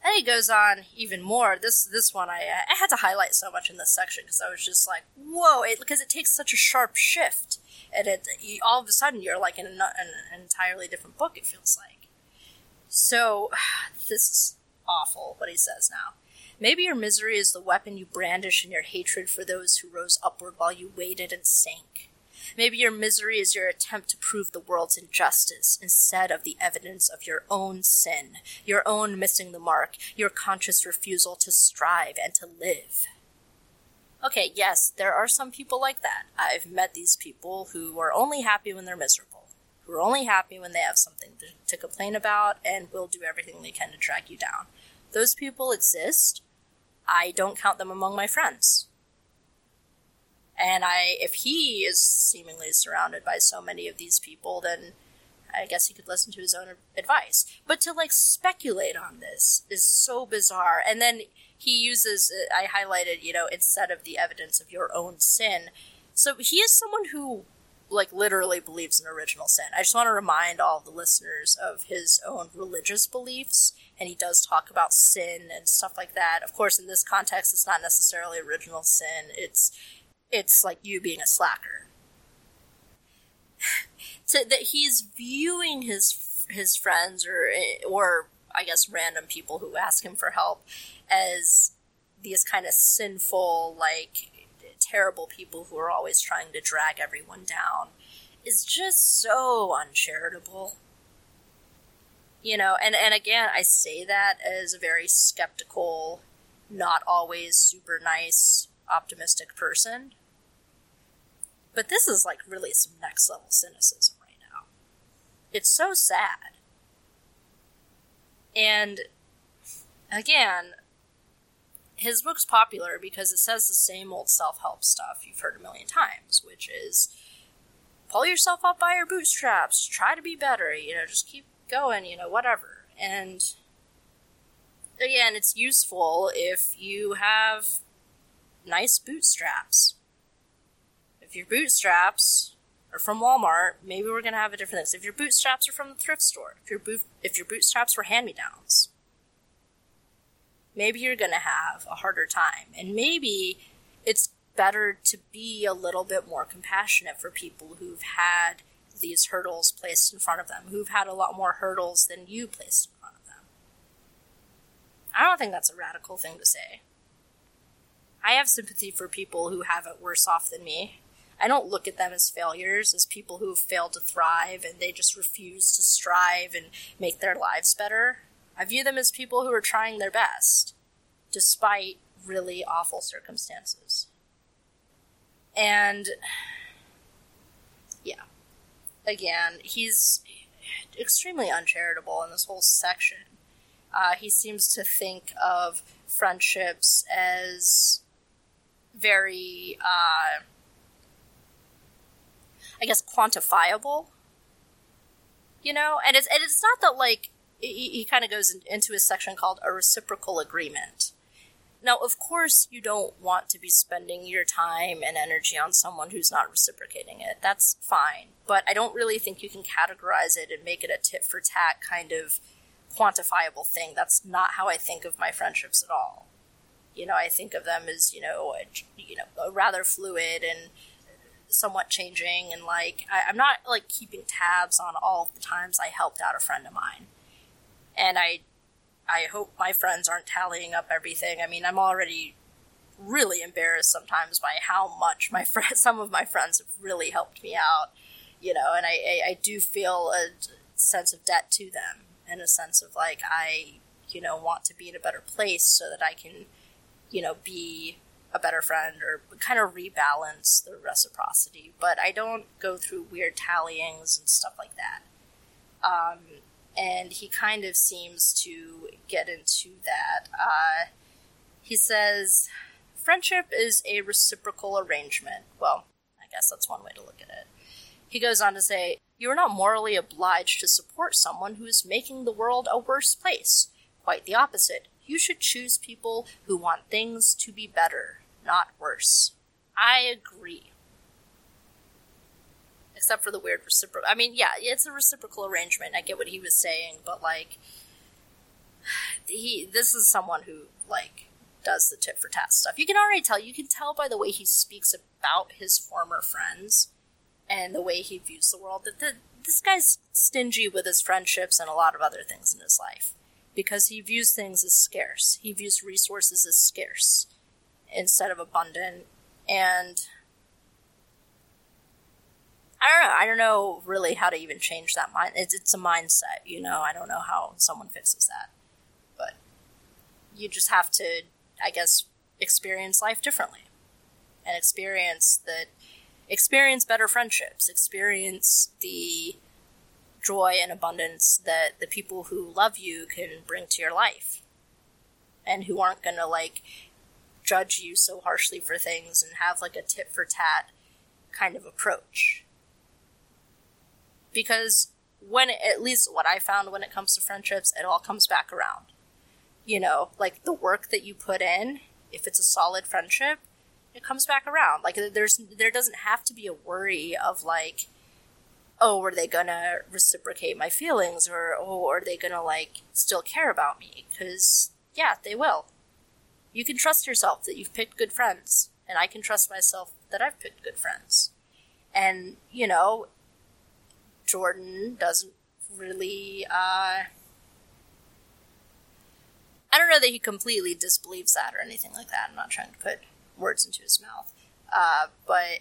Then he goes on even more. This this one I I had to highlight so much in this section because I was just like, whoa! Because it, takes such a sharp shift, and it you, all of a sudden you're like in an, an entirely different book. It feels like. So, this is awful. What he says now. Maybe your misery is the weapon you brandish in your hatred for those who rose upward while you waited and sank. Maybe your misery is your attempt to prove the world's injustice instead of the evidence of your own sin, your own missing the mark, your conscious refusal to strive and to live. Okay, yes, there are some people like that. I've met these people who are only happy when they're miserable, who are only happy when they have something to, to complain about and will do everything they can to drag you down. Those people exist. I don't count them among my friends. And I, if he is seemingly surrounded by so many of these people, then I guess he could listen to his own advice. But to like speculate on this is so bizarre. And then he uses, I highlighted, you know, instead of the evidence of your own sin. So he is someone who like literally believes in original sin. I just want to remind all the listeners of his own religious beliefs, and he does talk about sin and stuff like that. Of course, in this context, it's not necessarily original sin. It's it's like you being a slacker. so that he's viewing his his friends or or I guess random people who ask him for help as these kind of sinful like terrible people who are always trying to drag everyone down is just so uncharitable. You know, and, and again, I say that as a very skeptical, not always super nice, optimistic person. But this is like really some next level cynicism right now. It's so sad. And again, his book's popular because it says the same old self help stuff you've heard a million times, which is pull yourself up by your bootstraps, try to be better, you know, just keep going, you know, whatever. And again, it's useful if you have nice bootstraps. If your bootstraps are from Walmart, maybe we're going to have a different thing. If your bootstraps are from the thrift store, if your boot, if your bootstraps were hand-me-downs, maybe you're going to have a harder time. And maybe it's better to be a little bit more compassionate for people who've had these hurdles placed in front of them, who've had a lot more hurdles than you placed in front of them. I don't think that's a radical thing to say. I have sympathy for people who have it worse off than me. I don't look at them as failures, as people who have failed to thrive and they just refuse to strive and make their lives better. I view them as people who are trying their best, despite really awful circumstances. And yeah, again, he's extremely uncharitable in this whole section. Uh, he seems to think of friendships as very, uh, I guess, quantifiable. You know, and it's and it's not that like he, he kind of goes in, into a section called a reciprocal agreement. Now, of course, you don't want to be spending your time and energy on someone who's not reciprocating it. That's fine. But I don't really think you can categorize it and make it a tit for tat kind of quantifiable thing. That's not how I think of my friendships at all. You know, I think of them as, you know, a, you know, rather fluid and somewhat changing and like I, I'm not like keeping tabs on all of the times I helped out a friend of mine. And I I hope my friends aren't tallying up everything. I mean, I'm already really embarrassed sometimes by how much my friend, some of my friends have really helped me out, you know, and I, I, I do feel a sense of debt to them and a sense of like, I, you know, want to be in a better place so that I can, you know, be a better friend or kind of rebalance the reciprocity. But I don't go through weird tallyings and stuff like that. Um, and he kind of seems to get into that. Uh, he says, Friendship is a reciprocal arrangement. Well, I guess that's one way to look at it. He goes on to say, You are not morally obliged to support someone who is making the world a worse place. Quite the opposite. You should choose people who want things to be better, not worse. I agree. Except for the weird reciprocal. I mean, yeah, it's a reciprocal arrangement. I get what he was saying, but like, he this is someone who like does the tit for tat stuff. You can already tell. You can tell by the way he speaks about his former friends and the way he views the world that the, this guy's stingy with his friendships and a lot of other things in his life because he views things as scarce. He views resources as scarce instead of abundant. And I don't know. I don't know really how to even change that mind. It's, it's a mindset, you know. I don't know how someone fixes that, but you just have to, I guess, experience life differently, and experience that, experience better friendships, experience the joy and abundance that the people who love you can bring to your life, and who aren't gonna like judge you so harshly for things and have like a tit for tat kind of approach because when it, at least what I found when it comes to friendships, it all comes back around. You know, like the work that you put in, if it's a solid friendship, it comes back around. Like there's there doesn't have to be a worry of like, oh, are they gonna reciprocate my feelings, or oh, are they gonna like still care about me? Because yeah, they will. You can trust yourself that you've picked good friends, and I can trust myself that I've picked good friends. And you know, Jordan doesn't really uh I don't know that he completely disbelieves that or anything like that. I'm not trying to put words into his mouth. Uh, but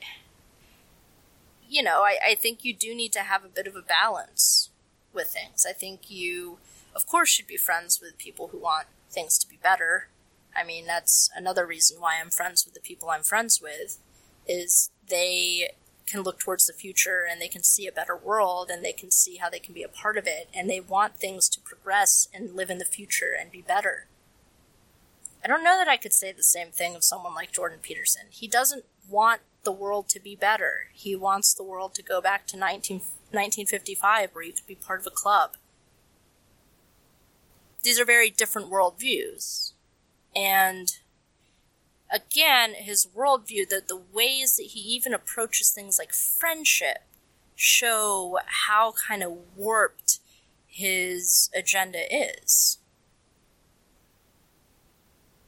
you know, I, I think you do need to have a bit of a balance with things. I think you of course should be friends with people who want things to be better. I mean, that's another reason why I'm friends with the people I'm friends with is they can look towards the future and they can see a better world and they can see how they can be a part of it and they want things to progress and live in the future and be better. I don't know that I could say the same thing of someone like Jordan Peterson. He doesn't want the world to be better. He wants the world to go back to 19, 1955 where you could be part of a club. These are very different worldviews. And again, his worldview, the, the ways that he even approaches things like friendship, show how kind of warped his agenda is.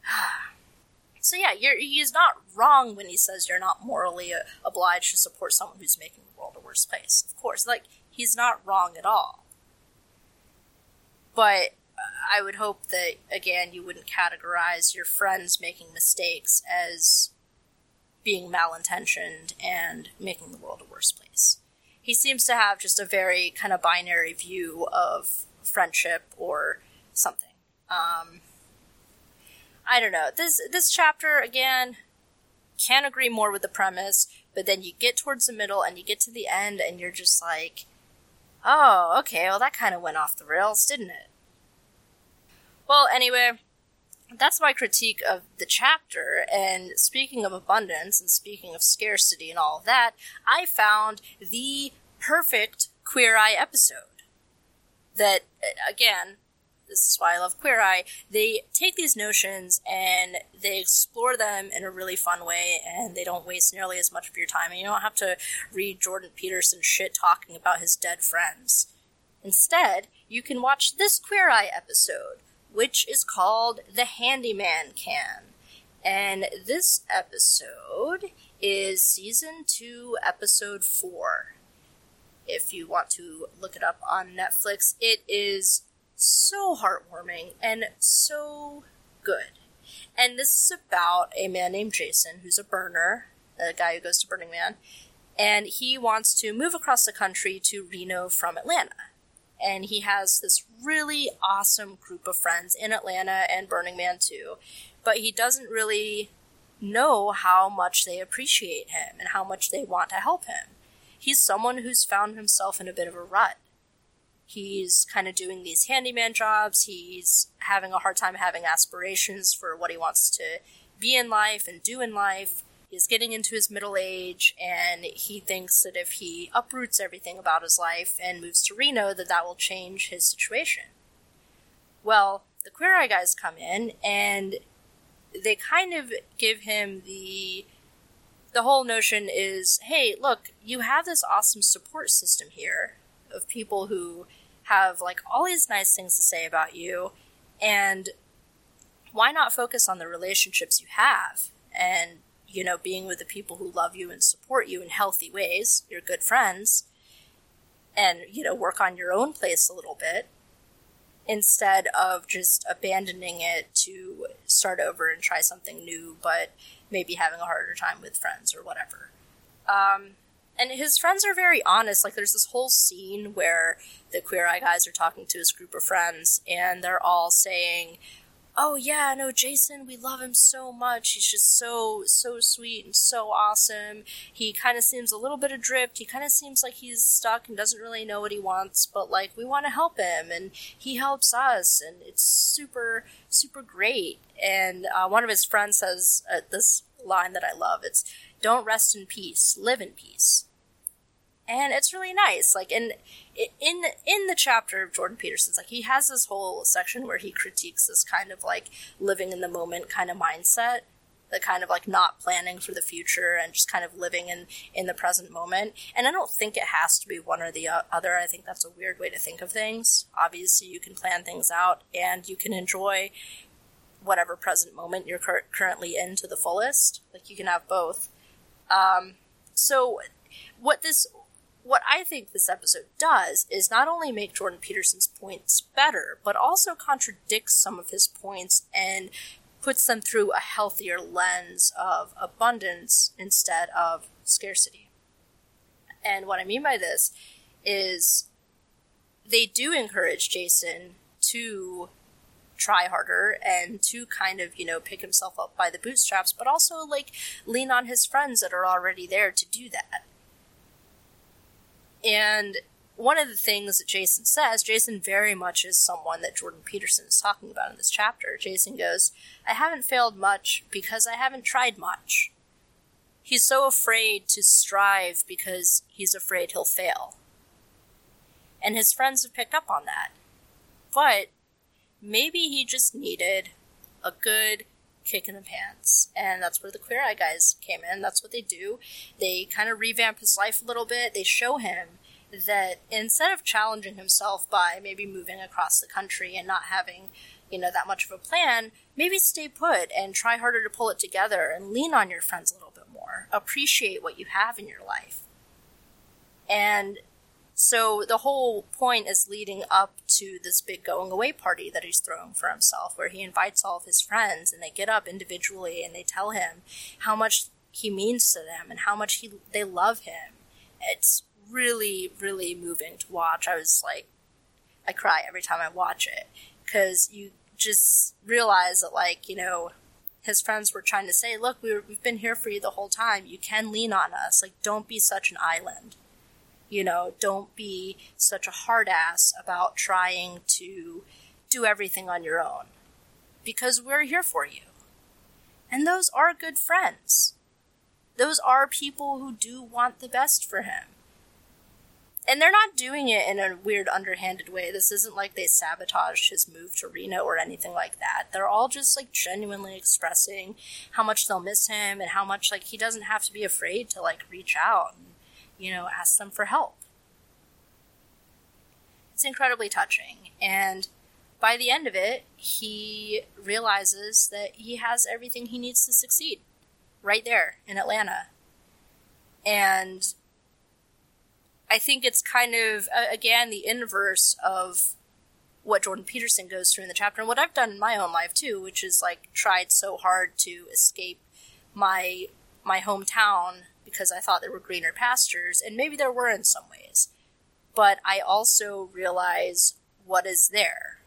so yeah, he's not wrong when he says you're not morally uh, obliged to support someone who's making the world a worse place. Of course, like he's not wrong at all. But I would hope that again you wouldn't categorize your friends making mistakes as being malintentioned and making the world a worse place. He seems to have just a very kind of binary view of friendship or something. Um, I don't know. This this chapter again can't agree more with the premise, but then you get towards the middle and you get to the end and you're just like, oh, okay, well that kind of went off the rails, didn't it? Well, anyway, that's my critique of the chapter. And speaking of abundance and speaking of scarcity and all of that, I found the perfect Queer Eye episode. That, uh, again, this is why I love Queer Eye. They take these notions and they explore them in a really fun way, and they don't waste nearly as much of your time. And you don't have to read Jordan Peterson shit talking about his dead friends. Instead, you can watch this Queer Eye episode which is called The Handyman Can. And this episode is season 2, episode 4. If you want to look it up on Netflix, it is so heartwarming and so good. And this is about a man named Jason who's a burner, a guy who goes to Burning Man, and he wants to move across the country to Reno from Atlanta. And he has this really awesome group of friends in Atlanta and Burning Man too, but he doesn't really know how much they appreciate him and how much they want to help him. He's someone who's found himself in a bit of a rut. He's kind of doing these handyman jobs. He's having a hard time having aspirations for what he wants to be in life and do in life. He's getting into his middle age, and he thinks that if he uproots everything about his life and moves to Reno, that that will change his situation. Well, the Queer Eye guys come in, and they kind of give him the the whole notion is hey look you have this awesome support system here of people who have like all these nice things to say about you and why not focus on the relationships you have and you know being with the people who love you and support you in healthy ways your good friends and you know work on your own place a little bit instead of just abandoning it to start over and try something new, but maybe having a harder time with friends or whatever. Um, and his friends are very honest. Like, there's this whole scene where the Queer Eye guys are talking to his group of friends, and they're all saying, Oh, yeah, no, Jason, we love him so much. He's just so, so sweet and so awesome. He kind of seems a little bit adrift. He kind of seems like he's stuck and doesn't really know what he wants, but, like, we want to help him, and he helps us, and it's super, super great. And uh, one of his friends says uh, this line that I love it's, Don't rest in peace, live in peace and it's really nice. Like in in in the chapter of Jordan Peterson's, like he has this whole section where he critiques this kind of like living in the moment kind of mindset, the kind of like not planning for the future and just kind of living in in the present moment. And I don't think it has to be one or the other. I think that's a weird way to think of things. Obviously, you can plan things out and you can enjoy whatever present moment you're cur- currently in to the fullest. Like you can have both. Um, so what this what I think this episode does is not only make Jordan Peterson's points better, but also contradicts some of his points and puts them through a healthier lens of abundance instead of scarcity. And what I mean by this is they do encourage Jason to try harder and to kind of, you know, pick himself up by the bootstraps, but also like lean on his friends that are already there to do that. And one of the things that Jason says, Jason very much is someone that Jordan Peterson is talking about in this chapter. Jason goes, I haven't failed much because I haven't tried much. He's so afraid to strive because he's afraid he'll fail. And his friends have picked up on that. But maybe he just needed a good kick in the pants. And that's where the Queer Eye guys came in. That's what they do. They kind of revamp his life a little bit. They show him that instead of challenging himself by maybe moving across the country and not having, you know, that much of a plan, maybe stay put and try harder to pull it together and lean on your friends a little bit more. Appreciate what you have in your life. And so the whole point is leading up to this big going away party that he's throwing for himself, where he invites all of his friends and they get up individually and they tell him how much he means to them and how much he they love him. It's really, really moving to watch. I was like, I cry every time I watch it because you just realize that, like, you know, his friends were trying to say, look, we were, we've been here for you the whole time. You can lean on us. Like, don't be such an island. You know, don't be such a hard ass about trying to do everything on your own because we're here for you. And those are good friends. Those are people who do want the best for him. And they're not doing it in a weird, underhanded way. This isn't like they sabotaged his move to Reno or anything like that. They're all just like genuinely expressing how much they'll miss him and how much like he doesn't have to be afraid to like reach out and, you know, ask them for help. It's incredibly touching. And by the end of it, he realizes that he has everything he needs to succeed right there in Atlanta. And I think it's kind of, again, the inverse of what Jordan Peterson goes through in the chapter and what I've done in my own life too, which is like tried so hard to escape my my hometown because I thought there were greener pastures, and maybe there were in some ways. But I also realize what is there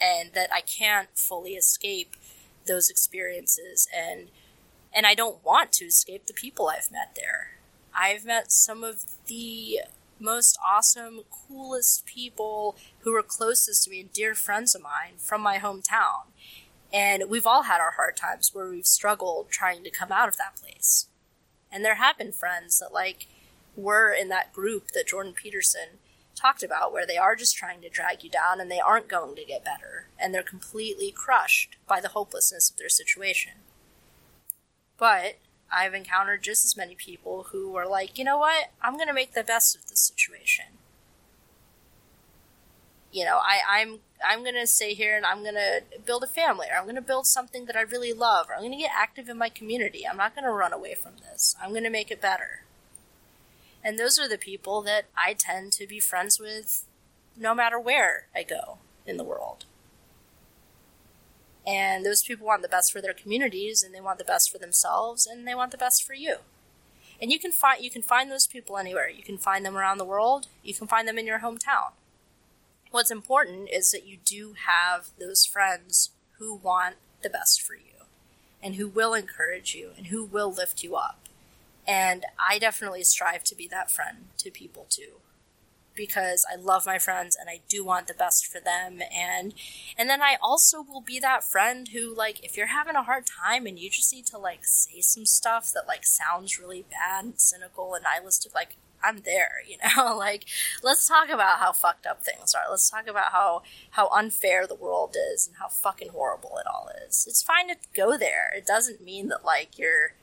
and that I can't fully escape those experiences and and I don't want to escape the people I've met there. I've met some of the most awesome, coolest people who were closest to me and dear friends of mine from my hometown. And we've all had our hard times where we've struggled trying to come out of that place. And there have been friends that, like, were in that group that Jordan Peterson talked about, where they are just trying to drag you down and they aren't going to get better. And they're completely crushed by the hopelessness of their situation. But I've encountered just as many people who are like, you know what, I'm going to make the best of this situation. You know, I, I'm I'm gonna stay here and I'm gonna build a family, or I'm gonna build something that I really love, or I'm gonna get active in my community. I'm not gonna run away from this. I'm gonna make it better. And those are the people that I tend to be friends with no matter where I go in the world. And those people want the best for their communities and they want the best for themselves and they want the best for you. And you can find you can find those people anywhere. You can find them around the world. You can find them in your hometown. What's important is that you do have those friends who want the best for you and who will encourage you and who will lift you up. And I definitely strive to be that friend to people too. Because I love my friends and I do want the best for them and and then I also will be that friend who like if you're having a hard time and you just need to like say some stuff that like sounds really bad and cynical and nihilistic like I'm there, you know? like let's talk about how fucked up things are. Let's talk about how how unfair the world is and how fucking horrible it all is. It's fine to go there. It doesn't mean that like you're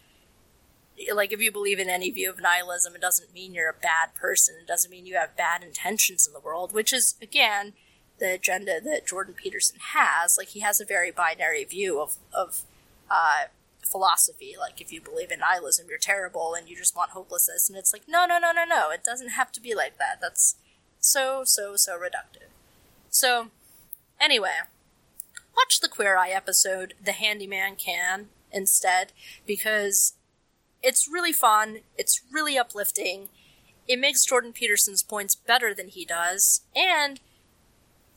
like if you believe in any view of nihilism, it doesn't mean you're a bad person. It doesn't mean you have bad intentions in the world, which is again the agenda that Jordan Peterson has. Like he has a very binary view of of uh, philosophy. Like if you believe in nihilism, you're terrible and you just want hopelessness. And it's like no, no, no, no, no. It doesn't have to be like that. That's so so so reductive. So anyway, watch the Queer Eye episode, The Handyman Can, instead because it's really fun, it's really uplifting, it makes Jordan Peterson's points better than he does, and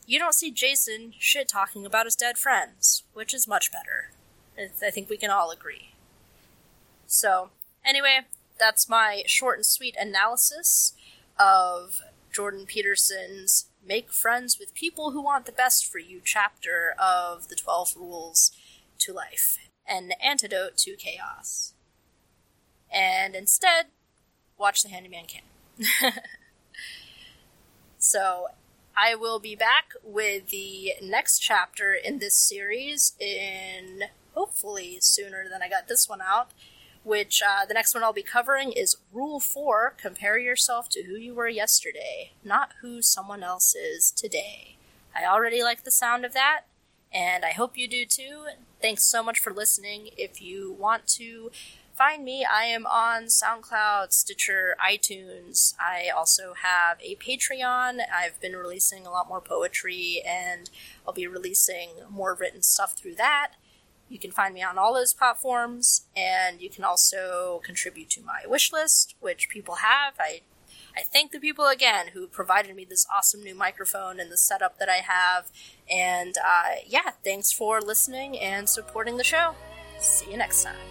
you don't see Jason shit talking about his dead friends, which is much better. I- think we can all agree. So, anyway, that's my short and sweet analysis of Jordan Peterson's Make Friends with People Who Want the Best for You chapter of the 12 Rules to Life, an antidote to chaos and instead watch The Handyman Can. so I will be back with the next chapter in this series in hopefully sooner than I got this one out. Which uh, the next one I'll be covering is Rule 4 Compare yourself to who you were yesterday, not who someone else is today. I already like the sound of that, and I hope you do too. Thanks so much for listening. If you want to find me, I am on SoundCloud, Stitcher, iTunes. I also have a Patreon. I've been releasing a lot more poetry and I'll be releasing more written stuff through that. You can find me on all those platforms and you can also contribute to my wish list, which people have. I I thank the people again who provided me this awesome new microphone and the setup that I have. And uh, yeah, thanks for listening and supporting the show. See you next time.